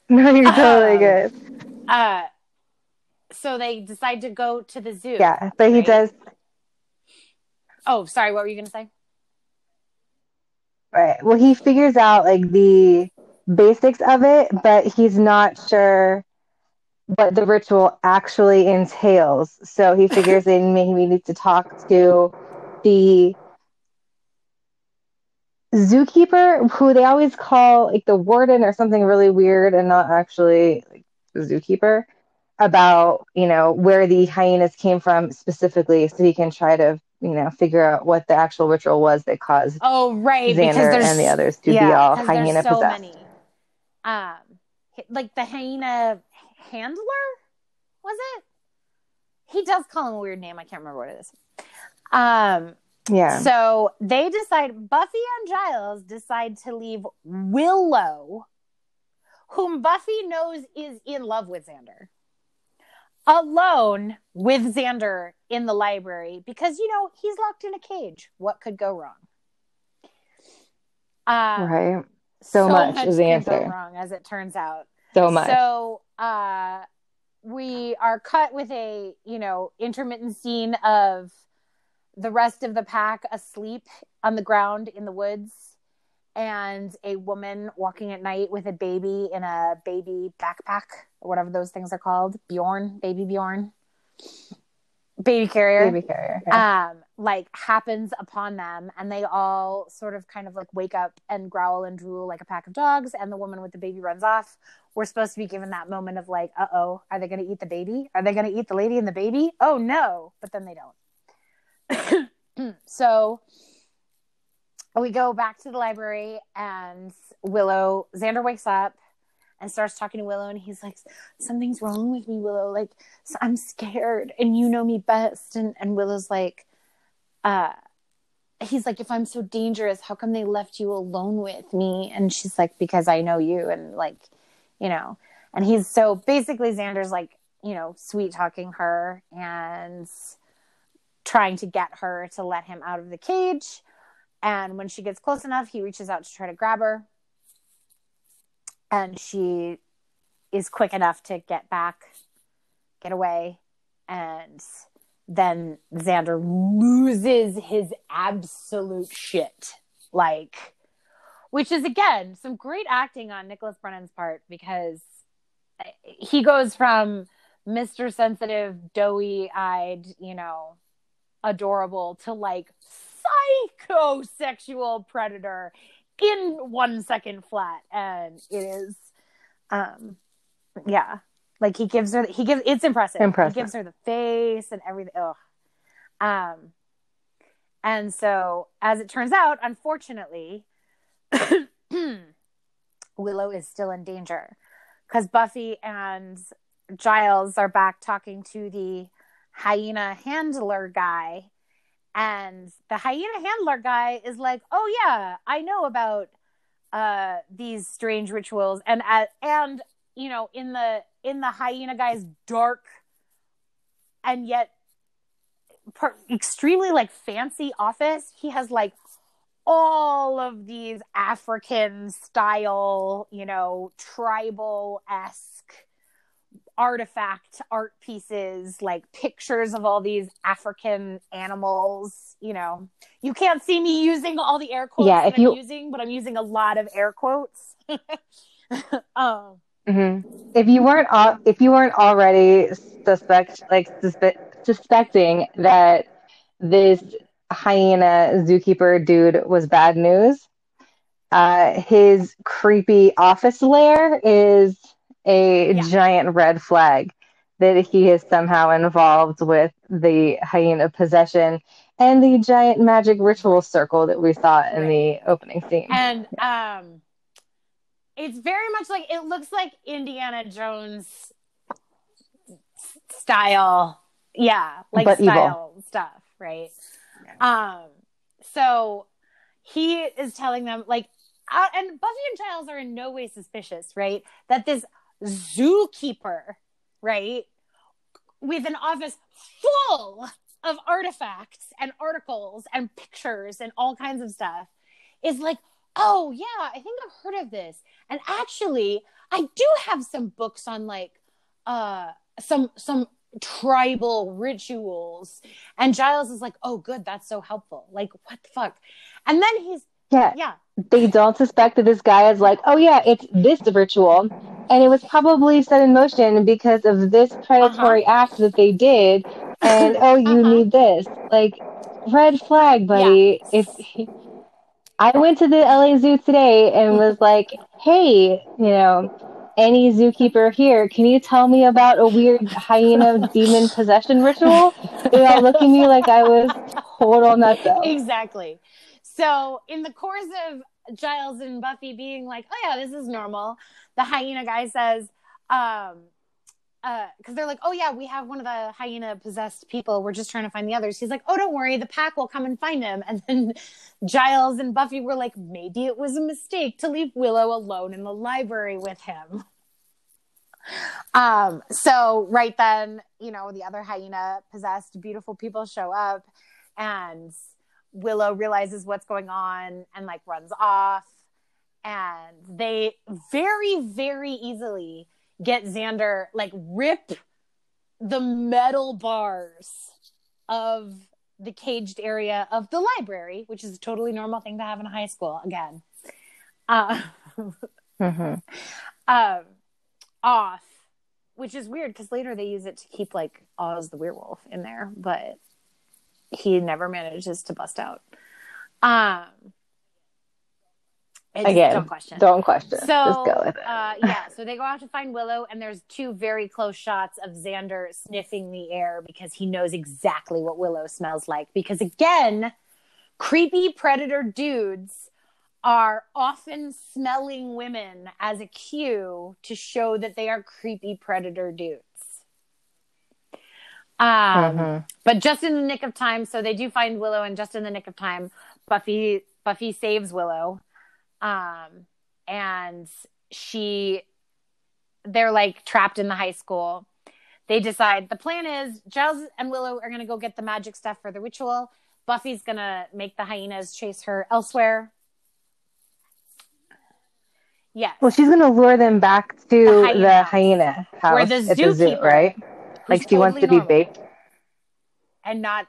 Speaker 1: No, you're totally
Speaker 2: Um,
Speaker 1: good.
Speaker 2: Uh, so they decide to go to the zoo.
Speaker 1: Yeah, but he does.
Speaker 2: Oh, sorry. What were you going to say?
Speaker 1: Right. Well, he figures out like the basics of it, but he's not sure what the ritual actually entails. So he figures in maybe we need to talk to the zookeeper, who they always call like the warden or something really weird and not actually like the zookeeper, about, you know, where the hyenas came from specifically so he can try to, you know, figure out what the actual ritual was that caused
Speaker 2: Oh, right. because
Speaker 1: Xander
Speaker 2: there's
Speaker 1: and the others to be
Speaker 2: yeah,
Speaker 1: hyena
Speaker 2: so
Speaker 1: possessed.
Speaker 2: many. Um, like the hyena handler was it? He does call him a weird name. I can't remember what it is. Um,
Speaker 1: Yeah.
Speaker 2: so they decide. Buffy and Giles decide to leave Willow, whom Buffy knows is in love with Xander, alone with Xander in the library because you know he's locked in a cage. What could go wrong? Um,
Speaker 1: right. So much is the answer.
Speaker 2: wrong, as it turns out.
Speaker 1: So much.
Speaker 2: So uh, we are cut with a you know intermittent scene of the rest of the pack asleep on the ground in the woods, and a woman walking at night with a baby in a baby backpack or whatever those things are called. Bjorn, baby Bjorn, baby carrier
Speaker 1: Baby carrier. yeah.
Speaker 2: um like happens upon them and they all sort of kind of like wake up and growl and drool like a pack of dogs and the woman with the baby runs off we're supposed to be given that moment of like uh-oh are they going to eat the baby are they going to eat the lady and the baby oh no but then they don't so we go back to the library and willow xander wakes up and starts talking to willow and he's like something's wrong with me willow. Like i'm scared and you know me best. And and willow's like uh he's like if i'm so dangerous how come they left you alone with me? And she's like because i know you and like you know. And he's so basically xander's like you know sweet talking her and trying to get her to let him out of the cage and when she gets close enough he reaches out to try to grab her and she is quick enough to get back, get away, and then Xander loses his absolute shit. Like, which is again some great acting on Nicholas Brendon's part because he goes from Mr. Sensitive, doughy eyed, you know, adorable to like psychosexual predator in one second flat. And it is um yeah like he gives her he gives it's impressive
Speaker 1: Impressive.
Speaker 2: he gives her the face and everything Ugh. um and so as it turns out unfortunately willow is still in danger because buffy and giles are back talking to the hyena handler guy. And the hyena handler guy is like oh yeah i know about uh these strange rituals. And uh, and you know in the in the hyena guy's dark and yet per- extremely like fancy office he has like all of these african style you know tribal esque artifact art pieces like pictures of all these african animals you know. You can't see me using all the air quotes
Speaker 1: Yeah,
Speaker 2: that
Speaker 1: if
Speaker 2: I'm
Speaker 1: you-
Speaker 2: using but i'm using a lot of air quotes. Um
Speaker 1: hmm If you weren't al- if you weren't already suspect like suspe- suspecting that this hyena zookeeper dude was bad news, uh, his creepy office lair is a
Speaker 2: Yeah.
Speaker 1: giant red flag that he is somehow involved with the hyena possession and the giant magic ritual circle that we saw in the opening scene.
Speaker 2: and um it's very much like it looks like indiana jones style yeah like
Speaker 1: But evil.
Speaker 2: style stuff right um so he is telling them like uh, and buffy and giles are in no way suspicious right that this zookeeper right with an office full of artifacts and articles and pictures and all kinds of stuff is like, oh yeah, I think I've heard of this. And actually, I do have some books on like uh some some tribal rituals. And Giles is like, oh good, that's so helpful. Like, what the fuck? And then he's
Speaker 1: Yeah.
Speaker 2: yeah,
Speaker 1: They don't suspect that this guy is like, oh yeah, it's this ritual. And it was probably set in motion because of this predatory act that they did. And oh, you
Speaker 2: Uh-huh.
Speaker 1: need this. Like, red flag, buddy.
Speaker 2: Yeah.
Speaker 1: If I went to the LA Zoo today and was like, hey, you know, any zookeeper here, can you tell me about a weird hyena demon possession ritual? They all look at me like I was total nutso.
Speaker 2: exactly. So, in the course of Giles and Buffy being like, "Oh yeah, this is normal," the hyena guy says, um, because they're like, "Oh yeah, we have one of the hyena possessed people. We're just trying to find the others." He's like, "Oh, don't worry, the pack will come and find him." And then Giles and Buffy were like, "Maybe it was a mistake to leave Willow alone in the library with him." Um, so right then, you know, the other hyena possessed beautiful people show up and Willow realizes what's going on and like runs off. And they very, very easily get Xander, like, rip the metal bars of the caged area of the library, which is a totally normal thing to have in high school again. Uh,
Speaker 1: hmm
Speaker 2: um, off, which is weird because later they use it to keep like Oz the werewolf in there, but he never manages to bust out. Um,
Speaker 1: Again,
Speaker 2: don't question.
Speaker 1: Don't question.
Speaker 2: So,
Speaker 1: Just go with it.
Speaker 2: uh, yeah, so they go out to find Willow, and there's two very close shots of Xander sniffing the air because he knows exactly what Willow smells like. Because again, creepy predator dudes are often smelling women as a cue to show that they are creepy predator dudes. Um,
Speaker 1: Mhm.
Speaker 2: but just in the nick of time, so they do find Willow, and just in the nick of time, Buffy Buffy saves Willow, um, and she they're like trapped in the high school. They decide the plan is Giles and Willow are gonna go get the magic stuff for the ritual. Buffy's gonna make the hyenas chase her elsewhere. Yeah.
Speaker 1: Well, she's gonna lure them back to
Speaker 2: The
Speaker 1: the
Speaker 2: hyena
Speaker 1: hyena,
Speaker 2: house. Where the
Speaker 1: the zoo,
Speaker 2: zookeeper,
Speaker 1: right? Like she wants to
Speaker 2: totally
Speaker 1: be
Speaker 2: normal
Speaker 1: baked.
Speaker 2: and not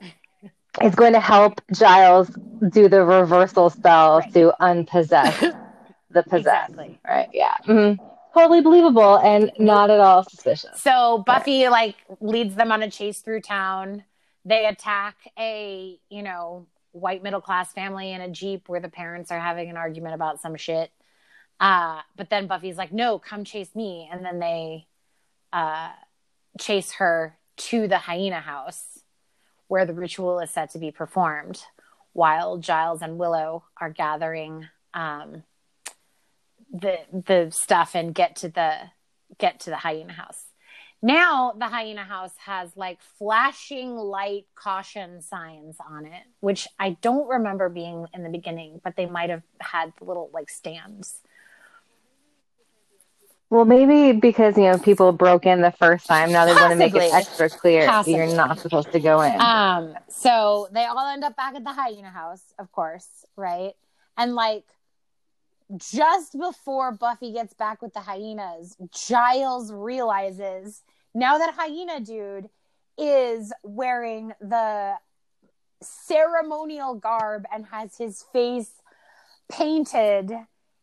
Speaker 1: It's going to help Giles do the reversal spell
Speaker 2: Right.
Speaker 1: to unpossess the possessed.
Speaker 2: Exactly.
Speaker 1: Right? Yeah. Mhm. Totally believable and not at all suspicious.
Speaker 2: So Buffy like leads them on a chase through town. They attack a, you know, white middle class family in a Jeep where the parents are having an argument about some shit. Uh, but then Buffy's like, no, come chase me. And then they uh, chase her to the hyena house where the ritual is set to be performed while Giles and Willow are gathering um, the the stuff and get to the get to the hyena house. Now the hyena house has like flashing light caution signs on it, which I don't remember being in the beginning, but they might have had the little like stands.
Speaker 1: Well, maybe because you know people broke in the first time. Now they want to make it extra clear
Speaker 2: Possibly.
Speaker 1: you're not supposed to go in.
Speaker 2: Um, so they all end up back at the hyena house, of course, right? And like just before Buffy gets back with the hyenas, Giles realizes now that hyena dude is wearing the ceremonial garb and has his face painted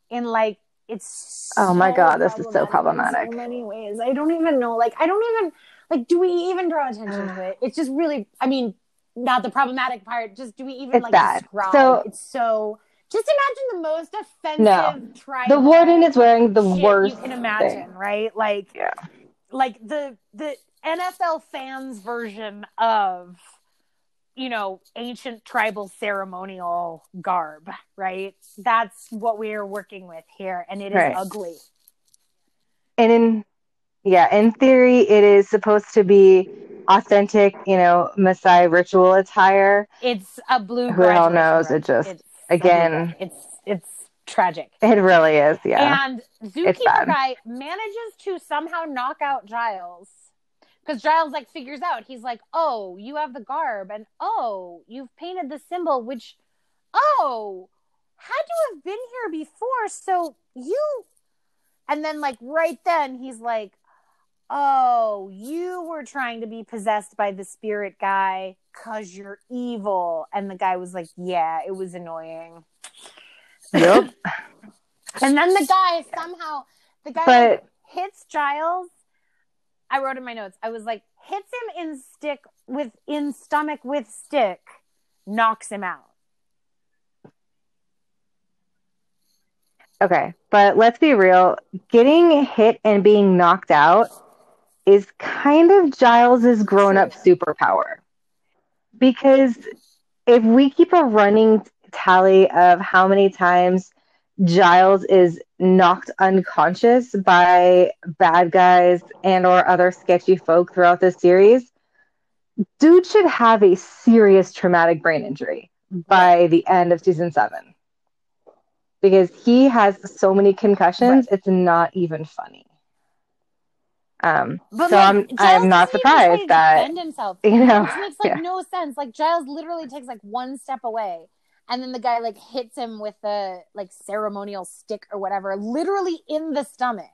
Speaker 2: in like it's
Speaker 1: Oh my God, this is so
Speaker 2: in
Speaker 1: problematic.
Speaker 2: so many ways. I don't even know. Like I don't even like do we even draw attention to it? It's just really I mean, not the problematic part, just do we even
Speaker 1: It's
Speaker 2: like
Speaker 1: bad.
Speaker 2: describe
Speaker 1: So-
Speaker 2: it's so just imagine the most offensive
Speaker 1: No. the warden is wearing the worst
Speaker 2: you can imagine,
Speaker 1: thing.
Speaker 2: right? Like
Speaker 1: Yeah.
Speaker 2: like the the NFL fans version of you know ancient tribal ceremonial garb, right? That's what we are working with here, and it is
Speaker 1: Right.
Speaker 2: ugly.
Speaker 1: And in yeah, in theory, it is supposed to be authentic, you know, Maasai ritual attire.
Speaker 2: It's a blue.
Speaker 1: Who hell knows? It just-
Speaker 2: It's
Speaker 1: again-
Speaker 2: it's it's tragic.
Speaker 1: It really is, yeah.
Speaker 2: And zookeeper guy manages to somehow knock out Giles. Because Giles like figures out he's like, oh, you have the garb, and oh, you've painted the symbol, which, oh, had to have been here before. So you, and then like right then he's like, oh, you were trying to be possessed by the spirit guy because you're evil. And the guy was like, yeah, it was annoying.
Speaker 1: Yep.
Speaker 2: And then the guy somehow, the guy
Speaker 1: But-
Speaker 2: hits Giles. I wrote in my notes, I was like, hits him in stick with, in stomach with stick, knocks him out.
Speaker 1: Okay, but let's be real. Getting hit and being knocked out is kind of Giles's grown-up superpower. Because if we keep a running tally of how many times Giles is knocked unconscious by bad guys and or other sketchy folk throughout this series, dude should have a serious traumatic brain injury by the end of season 7 because he has so many concussions. It's not even funny. Um,
Speaker 2: But
Speaker 1: so
Speaker 2: like,
Speaker 1: I'm I'm not
Speaker 2: doesn't even try
Speaker 1: surprised that
Speaker 2: himself.
Speaker 1: you know,
Speaker 2: Which makes like
Speaker 1: yeah.
Speaker 2: no sense. Like Giles literally takes like one step away, and then the guy like hits him with the like ceremonial stick or whatever, literally in the stomach,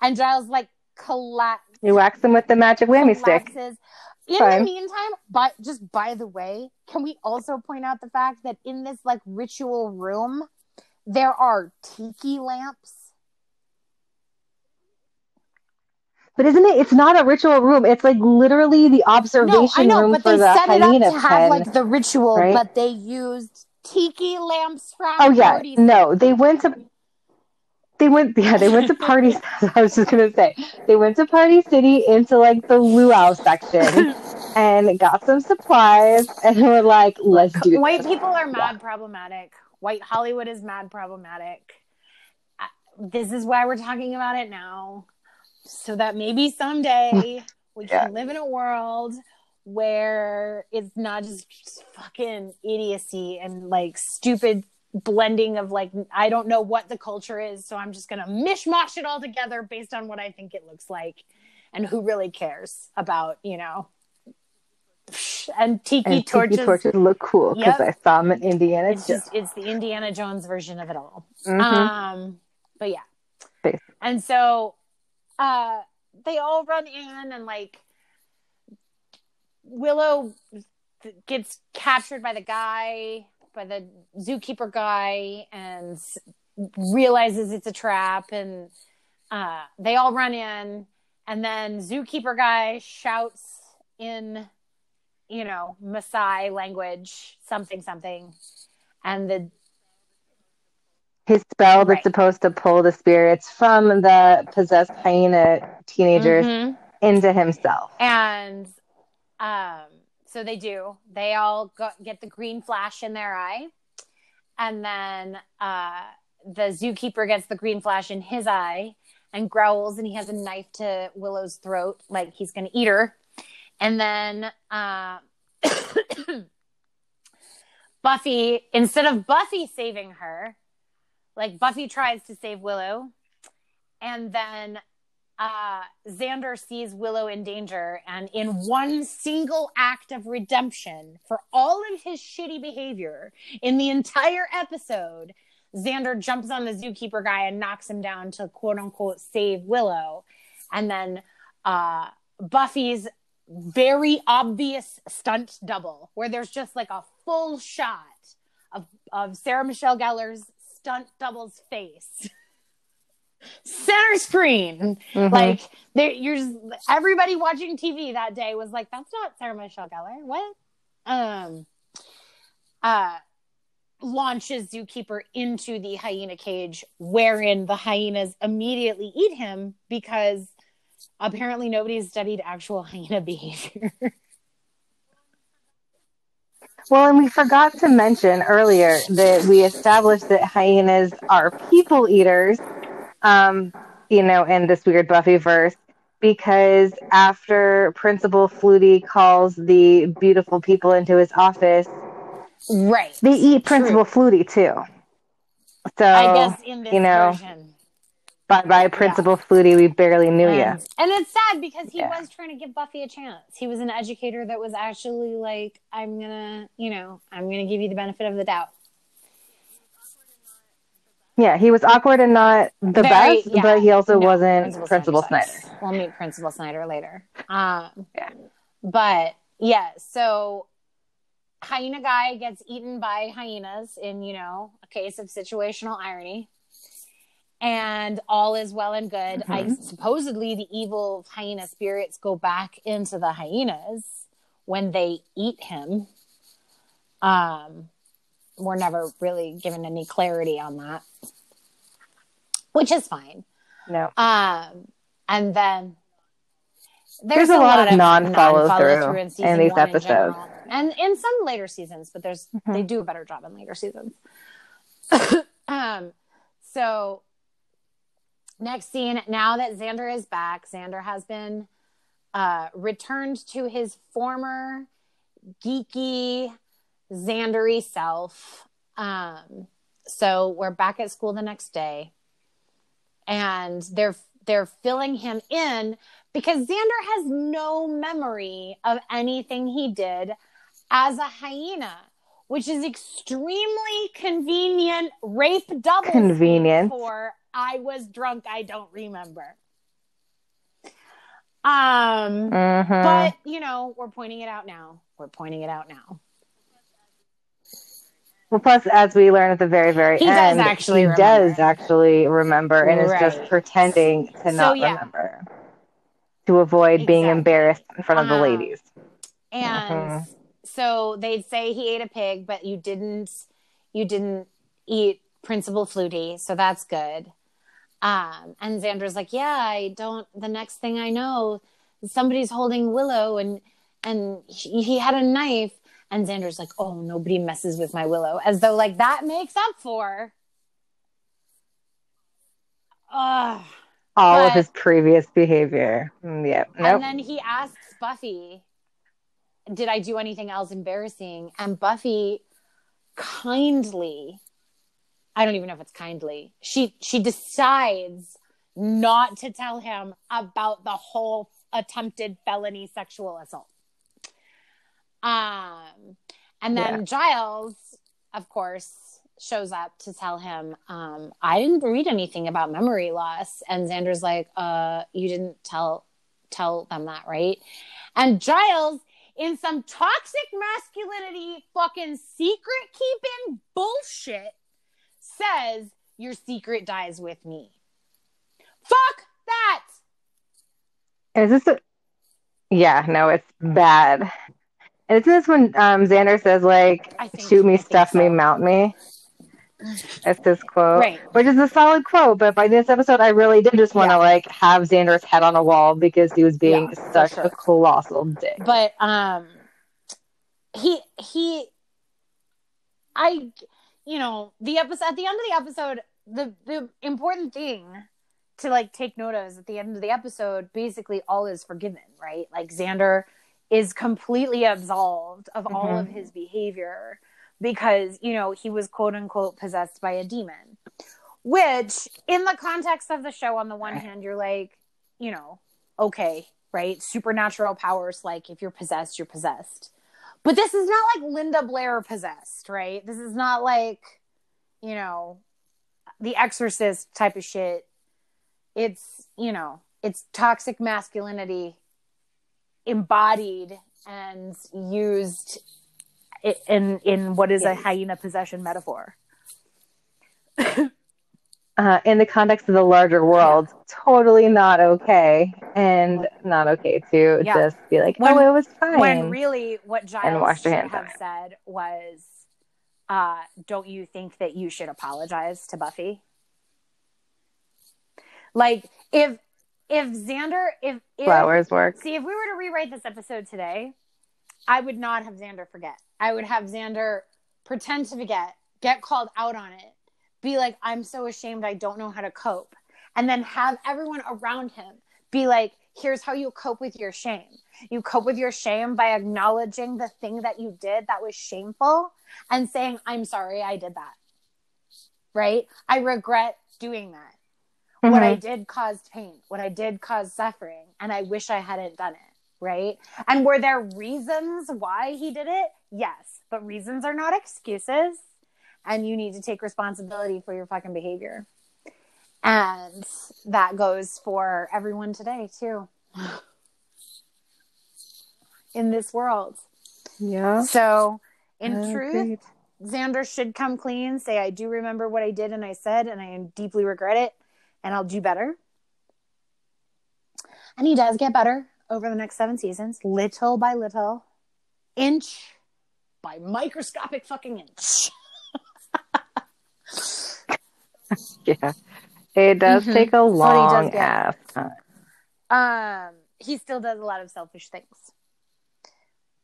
Speaker 2: and Giles like collapse
Speaker 1: he whacks him with the magic whammy stick.
Speaker 2: In
Speaker 1: Fine.
Speaker 2: the meantime, but just by the way, can we also point out the fact that in this like ritual room, there are tiki lamps.
Speaker 1: But isn't it? It's not a ritual room. It's like literally the
Speaker 2: No, I
Speaker 1: observation
Speaker 2: know,
Speaker 1: room
Speaker 2: but
Speaker 1: for
Speaker 2: they
Speaker 1: the
Speaker 2: set it up to have
Speaker 1: pen.
Speaker 2: like the ritual,
Speaker 1: right?
Speaker 2: but they used tiki lamps from
Speaker 1: oh yeah,
Speaker 2: parties.
Speaker 1: no, they went to. They went, yeah, they went to party. I was just gonna say, they went to Party City into like the luau section and got some supplies, and were like, "Let's do
Speaker 2: White
Speaker 1: this."
Speaker 2: people are mad problematic. White Hollywood is mad problematic. This is why we're talking about it now, so that maybe someday we can
Speaker 1: Yeah.
Speaker 2: live in a world where it's not just fucking idiocy and like stupid blending of like I don't know what the culture is, so I'm just gonna mishmash it all together based on what I think it looks like, and who really cares about you know. And tiki
Speaker 1: And
Speaker 2: torches.
Speaker 1: tiki torches look cool because
Speaker 2: Yep.
Speaker 1: I saw them in Indiana
Speaker 2: It's
Speaker 1: Jones.
Speaker 2: just it's the Indiana Jones version of it all.
Speaker 1: Mhm.
Speaker 2: Um, but yeah,
Speaker 1: Bas-
Speaker 2: and so uh, they all run in and like Willow gets captured by the guy, by the zookeeper guy, and realizes it's a trap, and uh, they all run in, and then zookeeper guy shouts in, you know, Maasai language, something something, and the
Speaker 1: his spell that's
Speaker 2: Right.
Speaker 1: supposed to pull the spirits from the possessed hyena teenagers
Speaker 2: Mhm.
Speaker 1: into himself.
Speaker 2: And um, so they do. They all go, get the green flash in their eye. And then uh, the zookeeper gets the green flash in his eye and growls, and he has a knife to Willow's throat, like he's going to eat her. And then uh, Buffy, instead of Buffy saving her, like Buffy tries to save Willow. And then uh, Xander sees Willow in danger, and in one single act of redemption for all of his shitty behavior in the entire episode, Xander jumps on the zookeeper guy and knocks him down to quote unquote save Willow. And then uh, Buffy's very obvious stunt double, where there's just like a full shot of, of Sarah Michelle Gellar's stunt double's face. Center screen.
Speaker 1: Mhm.
Speaker 2: Like there, you're just, everybody watching TV that day was like, "That's not Sarah Michelle Gellar." What? Um. Uh, launches Zookeeper into the hyena cage, wherein the hyenas immediately eat him because apparently nobody's studied actual hyena behavior.
Speaker 1: Well, and we forgot to mention earlier that we established that hyenas are people eaters, um, you know, in this weird Buffy verse, because after Principal Flutie calls the beautiful people into his office,
Speaker 2: right.
Speaker 1: they eat Principal Flutie too. So,
Speaker 2: I guess in this
Speaker 1: you know,
Speaker 2: version.
Speaker 1: bye bye, Principal Flutie, we barely knew you.
Speaker 2: And, and it's sad because he
Speaker 1: Yeah.
Speaker 2: was trying to give Buffy a chance. He was an educator that was actually like, I'm gonna, you know, I'm gonna give you the benefit of the doubt.
Speaker 1: Yeah, he was awkward and not the
Speaker 2: Very-
Speaker 1: best,
Speaker 2: yeah.
Speaker 1: but he also
Speaker 2: No,
Speaker 1: wasn't Principal
Speaker 2: Snyder
Speaker 1: Snyder.
Speaker 2: We'll meet Principal Snyder later. Um,
Speaker 1: Yeah.
Speaker 2: But yeah, so hyena guy gets eaten by hyenas in, you know, a case of situational irony. And all is well and good. I
Speaker 1: Mhm.
Speaker 2: supposedly the evil hyena spirits go back into the hyenas when they eat him. Um, we're never really given any clarity on that, which is fine.
Speaker 1: No.
Speaker 2: Um, and then
Speaker 1: There's a lot of non-follow through in
Speaker 2: season
Speaker 1: these episodes.
Speaker 2: general. and in some later seasons, but there's
Speaker 1: Mhm.
Speaker 2: they do a better job in later seasons. um, so next scene, now that Xander is back, Xander has been uh, returned to his former geeky, Xandery self. Um, so we're back at school the next day, and they're they're filling him in because Xander has no memory of anything he did as a hyena, which is extremely convenient rape double
Speaker 1: Convenient.
Speaker 2: for I was drunk, I don't remember. Um
Speaker 1: Mhm.
Speaker 2: but you know, we're pointing it out now. We're pointing it out now.
Speaker 1: Well, plus, as we learn at the very, very
Speaker 2: He does
Speaker 1: end,
Speaker 2: actually
Speaker 1: he
Speaker 2: remember.
Speaker 1: does actually remember and is just pretending to
Speaker 2: So,
Speaker 1: not
Speaker 2: yeah.
Speaker 1: remember to avoid being embarrassed in front of the
Speaker 2: Um,
Speaker 1: ladies.
Speaker 2: And
Speaker 1: Mhm.
Speaker 2: so they'd say he ate a pig, but you didn't you didn't eat Principal Flutie, so that's good. Um, and Xander's like, Yeah, I don't the next thing I know, somebody's holding Willow and and he, he had a knife. And Xander's like, Oh, nobody messes with my Willow, as though like that makes up for Ugh.
Speaker 1: All
Speaker 2: but-
Speaker 1: of his previous behavior. Mm, Yeah.
Speaker 2: And then he asks Buffy, Did I do anything else embarrassing? And Buffy kindly, I don't even know if it's kindly, she she decides not to tell him about the whole attempted felony sexual assault. Um and then
Speaker 1: Yeah.
Speaker 2: Giles, of course, shows up to tell him, um, I didn't read anything about memory loss. And Xander's like, uh, you didn't tell tell them that, right? And Giles, in some toxic masculinity fucking secret keeping bullshit, says, Your secret dies with me. Fuck that!
Speaker 1: Is this a... Yeah, no, it's bad. And it's this when um, Xander says, like, shoot me, stuff me, mount me. That's this quote.
Speaker 2: Right.
Speaker 1: Which is a solid quote, but by this episode, I really did just want to,
Speaker 2: Yeah.
Speaker 1: like, have Xander's head on a wall because he was being
Speaker 2: Yeah,
Speaker 1: such
Speaker 2: sure.
Speaker 1: a colossal dick.
Speaker 2: but um he he i you know the episode at the end of the episode the the important thing to like take note of is at the end of the episode basically all is forgiven right like xander is completely absolved of all
Speaker 1: Mhm.
Speaker 2: of his behavior because you know he was quote unquote possessed by a demon which in the context of the show on the one hand you're like you know okay right? Supernatural powers like if you're possessed you're possessed. But this is not like linda blair possessed right? This is not like you know the exorcist type of shit. It's you know it's toxic masculinity embodied and used in in what is a hyena possession metaphor
Speaker 1: uh, in the context of the larger world, totally not okay, and not okay to
Speaker 2: Yeah.
Speaker 1: just be like,
Speaker 2: When-
Speaker 1: "Oh, it was fine."
Speaker 2: when really what Giles should have said was uh don't you think that you should apologize to Buffy? Like if if Xander if, if
Speaker 1: Flowers work.
Speaker 2: see if we were to rewrite this episode today, I would not have Xander forget. I would have Xander pretend to forget, get called out on it, be like, I'm so ashamed I don't know how to cope. And then have everyone around him be like, here's how you cope with your shame. You cope with your shame by acknowledging the thing that you did that was shameful and saying, I'm sorry I did that. Right? I regret doing that. What I
Speaker 1: Mhm.
Speaker 2: did caused pain. What I did caused suffering. And I wish I hadn't done it. Right? And were there reasons why he did it? Yes. But reasons are not excuses. and you need to take responsibility for your fucking behavior. And that goes for everyone today, too, in this world.
Speaker 1: Yeah.
Speaker 2: So, in
Speaker 1: I
Speaker 2: truth,
Speaker 1: agreed.
Speaker 2: Xander should come clean, say, I do remember what I did and I said, and I deeply regret it, and I'll do better. And he does get better over the next seven seasons, little by little, inch by microscopic fucking inch.
Speaker 1: Yeah. It does
Speaker 2: Mhm.
Speaker 1: take a long ass time.
Speaker 2: Um, he still does a lot of selfish things,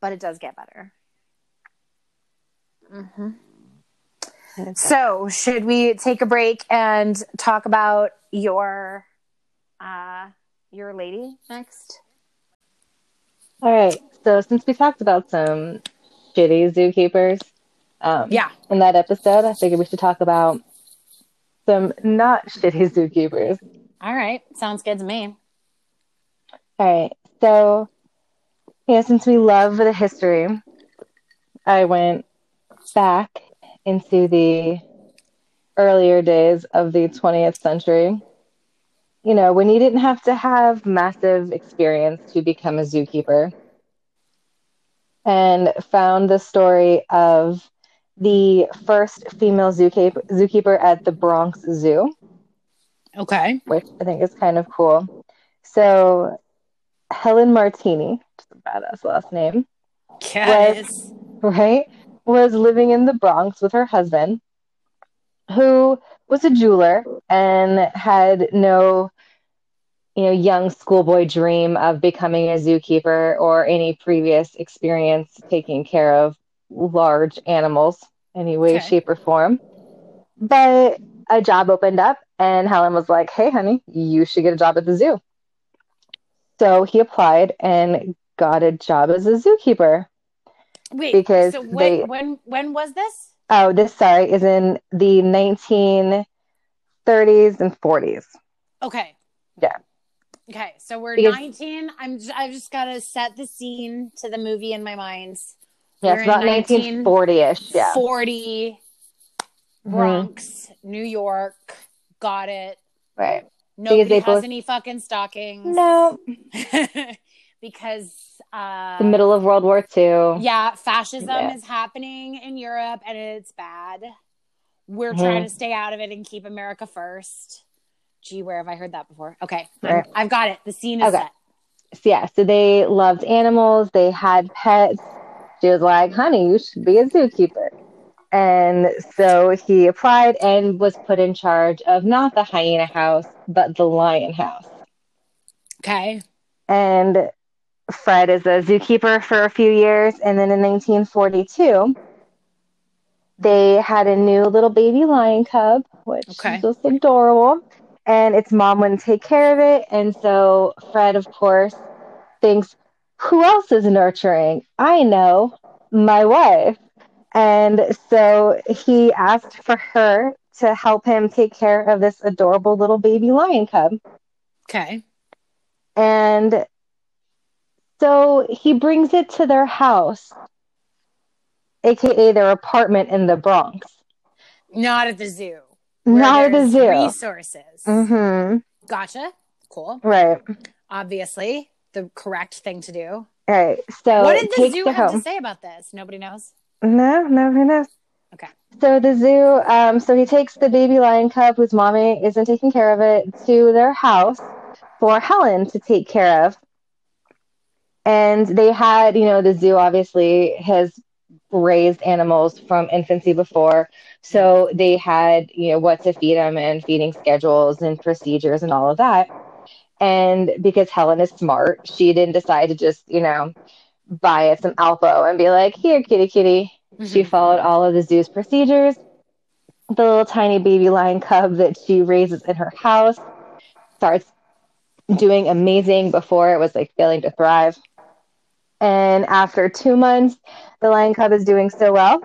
Speaker 2: but it does get better. hmm So, should we take a break and talk about your uh your lady next?
Speaker 1: All right. So since we talked about some shitty zookeepers, um,
Speaker 2: Yeah.
Speaker 1: in that episode, I figured we should talk about some not shitty zookeepers.
Speaker 2: All right, sounds good to me.
Speaker 1: All right. So, yeah, since we love the history, I went back into the earlier days of the 20th century. You know, when you didn't have to have massive experience to become a zookeeper, and found the story of the first female zookeeper, zookeeper at the Bronx Zoo
Speaker 2: Okay.
Speaker 1: which I think is kind of cool. So, Helen Martini, just a badass last name,
Speaker 2: Yes.
Speaker 1: right, was living in the Bronx with her husband, who was a jeweler and had no, you know, young schoolboy dream of becoming a zookeeper or any previous experience taking care of large animals any way,
Speaker 2: Okay.
Speaker 1: shape, or form. But a job opened up, and Helen was like, "Hey, honey, you should get a job at the zoo." So he applied and got a job as a zookeeper.
Speaker 2: Wait.
Speaker 1: Because
Speaker 2: so when
Speaker 1: they-
Speaker 2: when when was this?
Speaker 1: Oh, this sorry is in the 1930s and 40s.
Speaker 2: Okay.
Speaker 1: Yeah.
Speaker 2: Okay, so we're
Speaker 1: Because-
Speaker 2: 19. I'm I've just got to set the scene to the movie in my mind.
Speaker 1: Yeah,
Speaker 2: We're
Speaker 1: it's about 1940ish. Yeah.
Speaker 2: 40
Speaker 1: Mhm.
Speaker 2: Bronx, New York. Got it.
Speaker 1: Right.
Speaker 2: Nobody has
Speaker 1: both-
Speaker 2: any fucking stockings.
Speaker 1: No,
Speaker 2: because uh
Speaker 1: the middle of World War II.
Speaker 2: yeah, fascism
Speaker 1: Yeah.
Speaker 2: is happening in Europe and it's bad. We're
Speaker 1: Mhm.
Speaker 2: trying to stay out of it and keep America first. Gee, where have I heard that before? Okay,
Speaker 1: Right.
Speaker 2: I've got it. The scene is
Speaker 1: Okay.
Speaker 2: set.
Speaker 1: So, yeah, so they loved animals, they had pets. She was like, honey, you should be a zookeeper. And so he applied and was put in charge of not the hyena house, but the lion house.
Speaker 2: Okay.
Speaker 1: And Fred is a zookeeper for a few years. And then in 1942, they had a new little baby lion cub, which
Speaker 2: Okay.
Speaker 1: is just adorable. And its mom wouldn't take care of it. And so Fred, of course, thinks, who else is nurturing? I know, my wife. And so he asked for her to help him take care of this adorable little baby lion cub.
Speaker 2: Okay.
Speaker 1: And so he brings it to their house, aka their apartment in the Bronx.
Speaker 2: Not at the zoo.
Speaker 1: Not at the zoo.
Speaker 2: Resources.
Speaker 1: Mm-hmm.
Speaker 2: Gotcha. Cool.
Speaker 1: Right.
Speaker 2: Obviously, the correct thing to do.
Speaker 1: Right. So
Speaker 2: what did the zoo have
Speaker 1: home.
Speaker 2: to say about this? Nobody knows.
Speaker 1: No, no, who knows?
Speaker 2: Okay.
Speaker 1: So the zoo, um, so he takes the baby lion cub whose mommy isn't taking care of it to their house for Helen to take care of. And they had, you know, the zoo obviously has raised animals from infancy before. So they had, you know, what to feed them and feeding schedules and procedures and all of that. And because Helen is smart, she didn't decide to just, you know, buy it some Alpo and be like, here, kitty, kitty. She
Speaker 2: Mhm.
Speaker 1: followed all of the zoo's procedures. The little tiny baby lion cub that she raises in her house starts doing amazing before it was like failing to thrive. And after two months, the lion cub is doing so well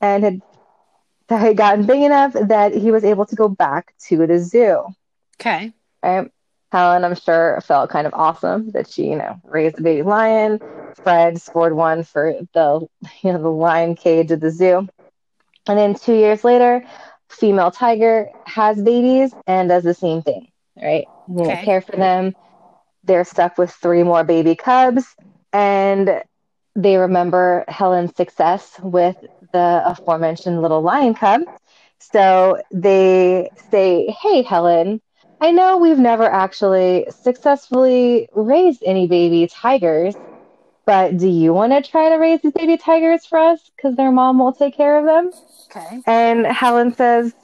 Speaker 1: and had, had gotten big enough that he was able to go back to the zoo.
Speaker 2: Okay.
Speaker 1: Right? Helen, I'm sure, felt kind of awesome that she, you know, raised a baby lion. Fred scored one for the, you know, the lion cage at the zoo. And then two years later, female tiger has babies and does the same thing, right? You know,
Speaker 2: Okay.
Speaker 1: care for them. They're stuck with three more baby cubs, and they remember Helen's success with the aforementioned little lion cub. So they say, Hey, Helen, I know we've never actually successfully raised any baby tigers, but do you want to try to raise these baby tigers for us? Because their mom will take care of them.
Speaker 2: Okay.
Speaker 1: And Helen says,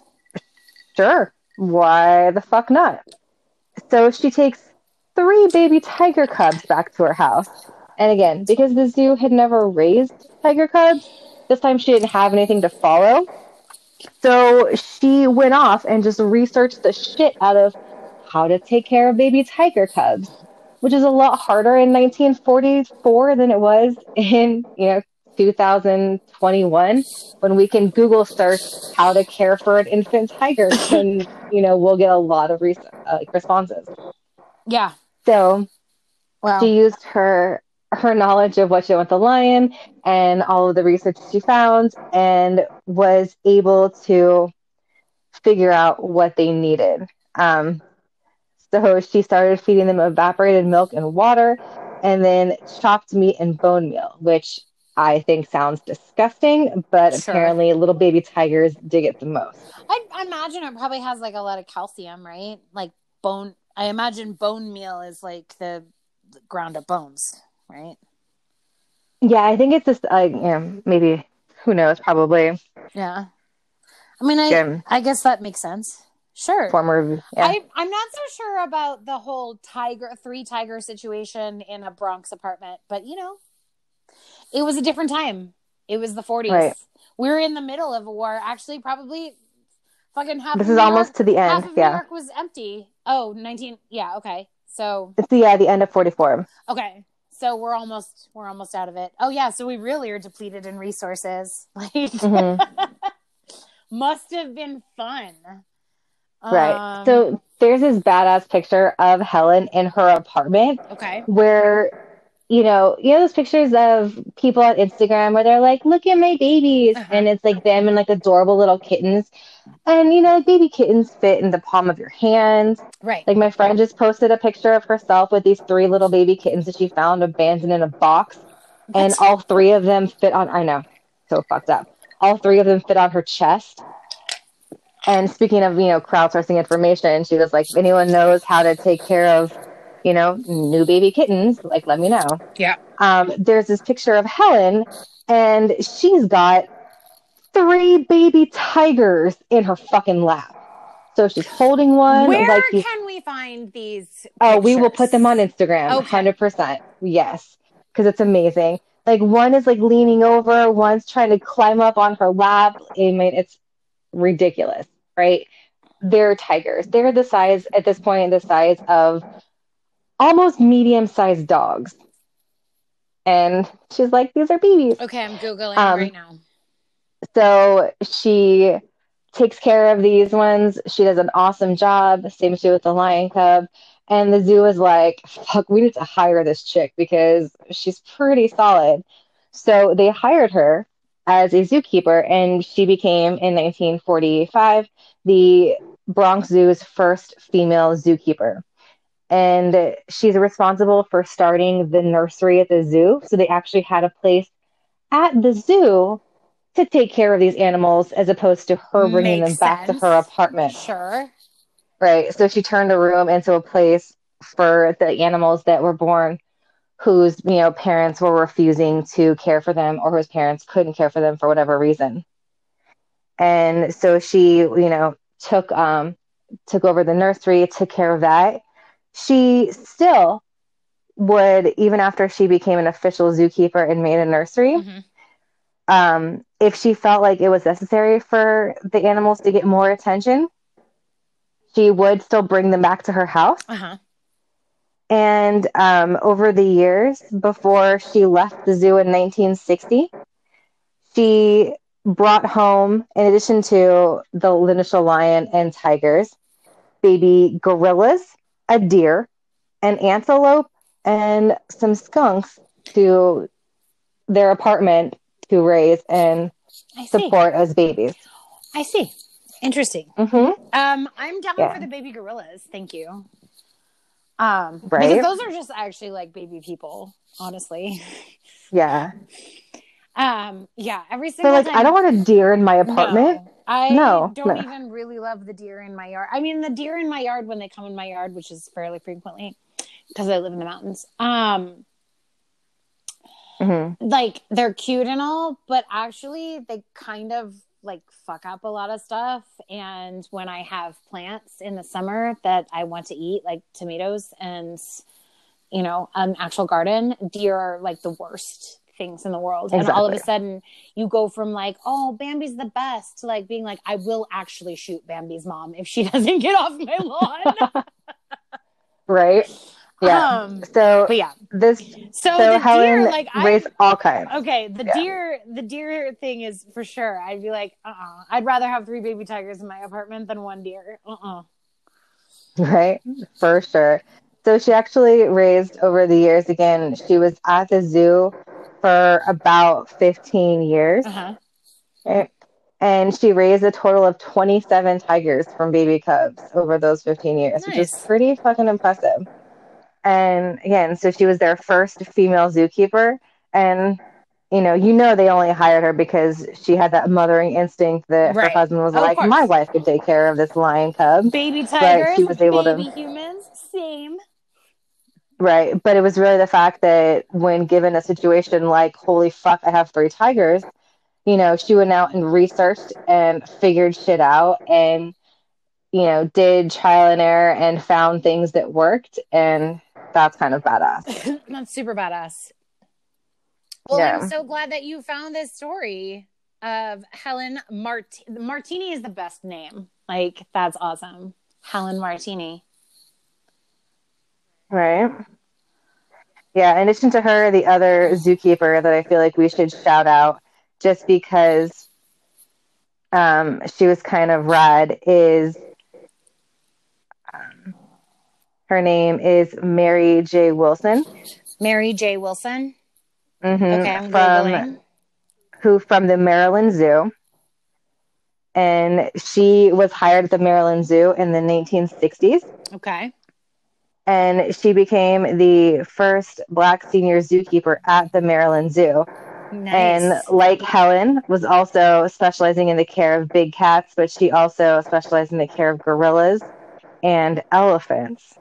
Speaker 1: Sure, why the fuck not? So she takes three baby tiger cubs back to her house. And again, because the zoo had never raised tiger cubs, this time she didn't have anything to follow. So she went off and just researched the shit out of how to take care of baby tiger cubs, which is a lot harder in 1944 than it was in, you know, 2021 when we can Google search how to care for an infant tiger and, you know, we'll get a lot of res- uh, responses.
Speaker 2: Yeah.
Speaker 1: So
Speaker 2: Wow.
Speaker 1: she used her her knowledge of what she did with the lion and all of the research she found and was able to figure out what they needed. Um, so she started feeding them evaporated milk and water and then chopped meat and bone meal, which I think sounds disgusting, but
Speaker 2: Sure.
Speaker 1: apparently little baby tigers dig it the most.
Speaker 2: I, I imagine it probably has like a lot of calcium, right? Like bone. I imagine bone meal is like the, the ground up bones, right?
Speaker 1: Yeah, I think it's just like, you know, maybe, who knows, probably
Speaker 2: Yeah. I mean, I
Speaker 1: Yeah.
Speaker 2: I guess that makes sense. Sure.
Speaker 1: former. Yeah.
Speaker 2: I, I'm not so sure about the whole tiger, three tiger situation in a Bronx apartment, but you know, it was a different time. It was the 40s.
Speaker 1: Right.
Speaker 2: We were in the middle of a war. Actually, probably fucking half
Speaker 1: this is
Speaker 2: New
Speaker 1: almost
Speaker 2: York,
Speaker 1: to the
Speaker 2: half
Speaker 1: end.
Speaker 2: of New York was empty. Oh, 19. Yeah. Okay. So,
Speaker 1: It's the, yeah, the end of 44.
Speaker 2: okay. So we're almost, we're almost out of it. Oh yeah. So we really are depleted in resources. Like,
Speaker 1: Mhm.
Speaker 2: must have been fun.
Speaker 1: Right.
Speaker 2: Um,
Speaker 1: so there's this badass picture of Helen in her apartment
Speaker 2: okay.
Speaker 1: where, you know, you know those pictures of people on Instagram where they're like, look at my babies.
Speaker 2: Uh-huh.
Speaker 1: And it's like them and like adorable little kittens. And, you know, baby kittens fit in the palm of your hand.
Speaker 2: Right.
Speaker 1: Like my friend just posted a picture of herself with these three little baby kittens that she found abandoned in a box. And all three of them fit on, I know, so fucked up. All three of them fit on her chest. And speaking of, you know, crowdsourcing information, she was like, if anyone knows how to take care of, you know, new baby kittens, like, let me know.
Speaker 2: Yeah.
Speaker 1: Um, there's this picture of Helen, and she's got three baby tigers in her fucking lap. So she's holding one.
Speaker 2: Where
Speaker 1: like these-
Speaker 2: can we find these?
Speaker 1: Oh, we will put them on Instagram.
Speaker 2: Okay.
Speaker 1: Hundred percent. Yes, because it's amazing. Like one is like leaning over, one's trying to climb up on her lap. I mean, it's ridiculous, right? They're tigers. They're the size at this point, the size of almost medium-sized dogs. And she's like, "These are babies."
Speaker 2: Okay, I'm googling
Speaker 1: Um,
Speaker 2: right now.
Speaker 1: So she takes care of these ones. She does an awesome job. Same issue with the lion cub. And the zoo is like, fuck, we need to hire this chick because she's pretty solid. So they hired her as a zookeeper, and she became, in 1945, the Bronx Zoo's first female zookeeper. And she's responsible for starting the nursery at the zoo. So they actually had a place at the zoo to take care of these animals as opposed to her bringing
Speaker 2: Makes
Speaker 1: them back
Speaker 2: sense.
Speaker 1: to her apartment.
Speaker 2: Sure.
Speaker 1: Right. So she turned a room into a place for the animals that were born whose, you know, parents were refusing to care for them or whose parents couldn't care for them for whatever reason. And so she, you know, took um took over the nursery, took care of that. She still would even after she became an official zookeeper and made a nursery,
Speaker 2: Mhm.
Speaker 1: um, if she felt like it was necessary for the animals to get more attention, she would still bring them back to her house.
Speaker 2: Uh-huh.
Speaker 1: And um, over the years, before she left the zoo in 1960, she brought home, in addition to the initial lion and tigers, baby gorillas, a deer, an antelope, and some skunks to their apartment to raise and support as babies.
Speaker 2: I see. Interesting.
Speaker 1: Mm-hmm.
Speaker 2: Um, I'm down
Speaker 1: Yeah.
Speaker 2: for the baby gorillas. Thank you. Um,
Speaker 1: Right.
Speaker 2: because those are just actually like baby people, honestly.
Speaker 1: Yeah.
Speaker 2: Um, yeah, every single.
Speaker 1: So like,
Speaker 2: time.
Speaker 1: I don't want a deer in my apartment.
Speaker 2: No, I
Speaker 1: No,
Speaker 2: don't
Speaker 1: no.
Speaker 2: even really love the deer in my yard. I mean, the deer in my yard when they come in my yard, which is fairly frequently because I live in the mountains. Um,
Speaker 1: Mhm.
Speaker 2: like they're cute and all, but actually they kind of like fuck up a lot of stuff. And when I have plants in the summer that I want to eat, like tomatoes and you know, an actual garden, deer are like the worst things in the world. And all of a sudden you go from like, oh, Bambi's the best to like being like, I will actually shoot Bambi's mom if she doesn't get off my lawn.
Speaker 1: Right. Yeah.
Speaker 2: Um,
Speaker 1: so
Speaker 2: yeah.
Speaker 1: this
Speaker 2: So,
Speaker 1: so
Speaker 2: the
Speaker 1: Helen
Speaker 2: deer, like I
Speaker 1: raised all kinds.
Speaker 2: Okay, the
Speaker 1: Yeah.
Speaker 2: deer, the deer thing is for sure. I'd be like, uh, uh I'd rather have three baby tigers in my apartment than one deer. Uh, uh
Speaker 1: Right, for sure. So she actually raised over the years again, she was at the zoo for about 15 years.
Speaker 2: huh.
Speaker 1: right? And she raised a total of 27 tigers from baby cubs over those 15 years, which is pretty fucking impressive. And again, so she was their first female zookeeper. And, you know, you know, they only hired her because she had that mothering instinct that
Speaker 2: Right.
Speaker 1: her husband was
Speaker 2: Of
Speaker 1: like, my wife could take care of this lion cub.
Speaker 2: Baby tigers,
Speaker 1: she was able to-
Speaker 2: baby humans, same.
Speaker 1: Right. But it was really the fact that when given a situation like, holy fuck, I have three tigers, you know, she went out and researched and figured shit out and, you know, did trial and error and found things that worked. And that's kind of badass.
Speaker 2: That's super badass. Well,
Speaker 1: Yeah.
Speaker 2: I'm so glad that you found this story of Helen Mart- Martini is the best name. Like that's awesome. Helen Martini.
Speaker 1: Right. Yeah. In addition to her, the other zookeeper that I feel like we should shout out just because um, she was kind of rad is um, her name is Mary J. Wilson.
Speaker 2: Mary J. Wilson.
Speaker 1: Mhm,
Speaker 2: Okay, I'm
Speaker 1: from who from the Maryland Zoo. And she was hired at the Maryland Zoo in the 1960s.
Speaker 2: Okay.
Speaker 1: And she became the first Black senior zookeeper at the Maryland Zoo.
Speaker 2: Nice.
Speaker 1: And like Helen, was also specializing in the care of big cats, but she also specialized in the care of gorillas and elephants,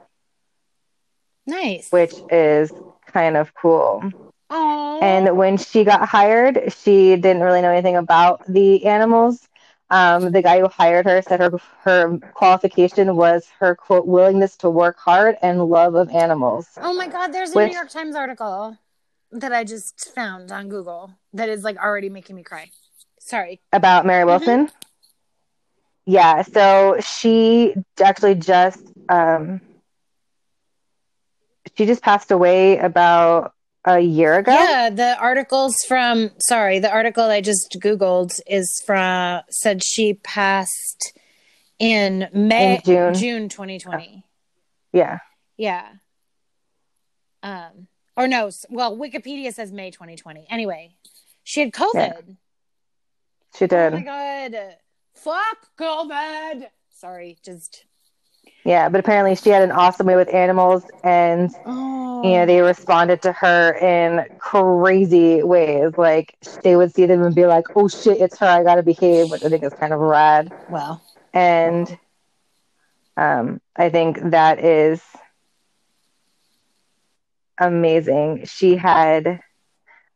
Speaker 2: nice.
Speaker 1: which is kind of cool.
Speaker 2: Oh.
Speaker 1: And when she got hired, she didn't really know anything about the animals. Um, the guy who hired her said her her qualification was her quote willingness to work hard and love of animals.
Speaker 2: Oh my God, there's a
Speaker 1: Which-
Speaker 2: New York Times article that I just found on Google that is like already making me cry. Sorry.
Speaker 1: About Mary Wilson. Yeah, so she actually just um, she just passed away about a year ago.
Speaker 2: Yeah, the articles from sorry, the article I just Googled is from said she passed in May
Speaker 1: In June.
Speaker 2: June 2020.
Speaker 1: Yeah.
Speaker 2: Yeah. Um or no, well, Wikipedia says May 2020. Anyway, she had COVID.
Speaker 1: She did.
Speaker 2: Oh my god. Fuck COVID. Sorry, just
Speaker 1: Yeah, but apparently she had an awesome way with animals and
Speaker 2: oh.
Speaker 1: you know, they responded to her in crazy ways. Like they would see them and be like, "Oh shit, it's her! I gotta behave," which I think is kind of rad.
Speaker 2: well.
Speaker 1: And um, I think that is amazing. She had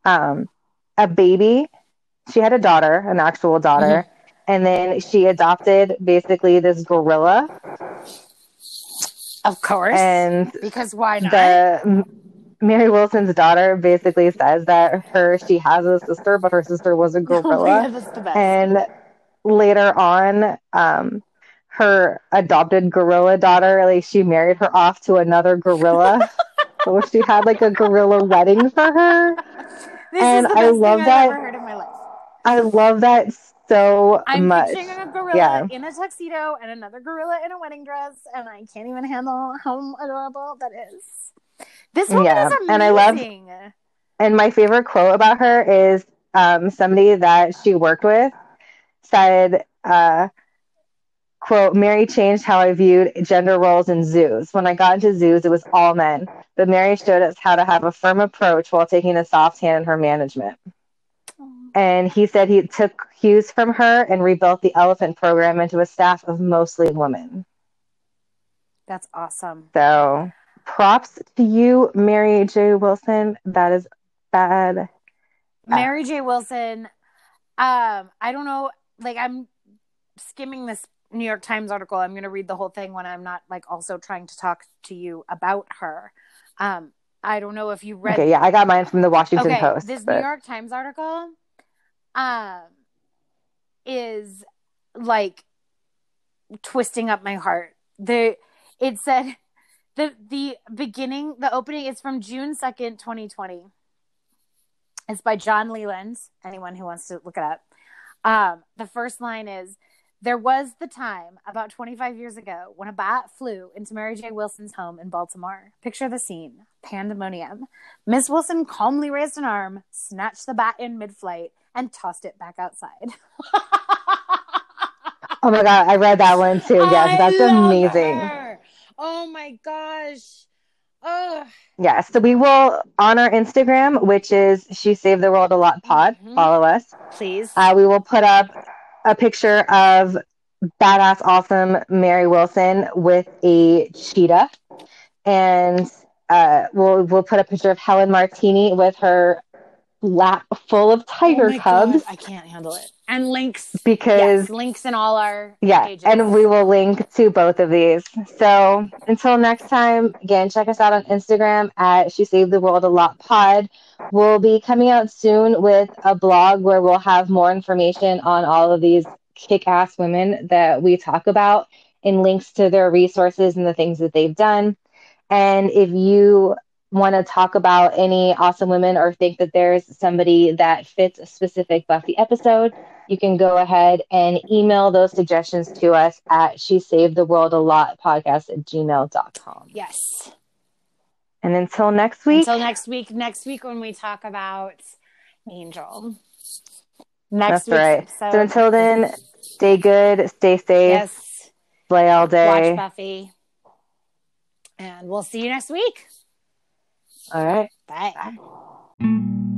Speaker 1: um, a baby. She had a daughter, an actual daughter, and then she adopted basically this gorilla.
Speaker 2: Of course.
Speaker 1: And
Speaker 2: because why not?
Speaker 1: the Mary Wilson's daughter basically says that her she has a sister, but her sister was a gorilla.
Speaker 2: God, that's the best.
Speaker 1: and later on, um, her adopted gorilla daughter, like she married her off to another gorilla. so she had like a gorilla wedding for her.
Speaker 2: This
Speaker 1: and
Speaker 2: is the
Speaker 1: I love that-
Speaker 2: I've ever heard in my life.
Speaker 1: I love that so
Speaker 2: I'm
Speaker 1: much.
Speaker 2: picturing a gorilla
Speaker 1: Yeah.
Speaker 2: in a tuxedo and another gorilla in a wedding dress, and I can't even handle how adorable that is. This woman
Speaker 1: Yeah,
Speaker 2: is amazing.
Speaker 1: and I love- And my favorite quote about her is um, somebody that she worked with said, uh, quote, Mary changed how I viewed gender roles in zoos. When I got into zoos, it was all men, but Mary showed us how to have a firm approach while taking a soft hand in her management. And he said he took cues from her and rebuilt the elephant program into a staff of mostly women.
Speaker 2: That's awesome.
Speaker 1: So props to you, Mary J. Wilson. That is bad.
Speaker 2: Mary J. Wilson. Um, I don't know. Like I'm skimming this New York Times article. I'm going to read the whole thing when I'm not like also trying to talk to you about her. Um, I don't know if you read.
Speaker 1: Okay, yeah, I got mine from the Washington
Speaker 2: okay,
Speaker 1: Post.
Speaker 2: This
Speaker 1: but-
Speaker 2: New York Times article, um, is like twisting up my heart. The it said the the beginning, the opening is from June second, twenty twenty. It's by John Leland. Anyone who wants to look it up. Um, the first line is There was the time about 25 years ago when a bat flew into Mary J. Wilson's home in Baltimore. Picture the scene pandemonium. Miss Wilson calmly raised an arm, snatched the bat in mid flight, and tossed it back outside.
Speaker 1: Oh my god, I read that one too. Yes,
Speaker 2: I
Speaker 1: that's amazing.
Speaker 2: her. Oh my gosh. Ugh.
Speaker 1: Yeah, so we will on our Instagram, which is She Saved the World a Lot Pod.
Speaker 2: Mhm.
Speaker 1: Follow us.
Speaker 2: Please.
Speaker 1: Uh, we will put up a picture of badass, awesome Mary Wilson with a cheetah, and uh, we'll we'll put a picture of Helen Martini with her lap full of tiger
Speaker 2: oh
Speaker 1: cubs
Speaker 2: God, I can't handle it. And links.
Speaker 1: because
Speaker 2: yes, links in all our
Speaker 1: Yeah,
Speaker 2: pages.
Speaker 1: and we will link to both of these. So until next time, again, check us out on Instagram at She Saved the World a Lot Pod. We'll be coming out soon with a blog where we'll have more information on all of these kick ass women that we talk about and links to their resources and the things that they've done. And if you want to talk about any awesome women or think that there's somebody that fits a specific Buffy episode, you can go ahead and email those suggestions to us at she saved the world a lot podcast at gmail.com.
Speaker 2: Yes.
Speaker 1: And until next week,
Speaker 2: Until next week. Next week when we talk about Angel. Next
Speaker 1: that's right. So until then, stay good, stay safe,
Speaker 2: yes.
Speaker 1: play all day.
Speaker 2: Watch Buffy. And we'll see you next week.
Speaker 1: All right.
Speaker 2: Bye.
Speaker 1: Bye.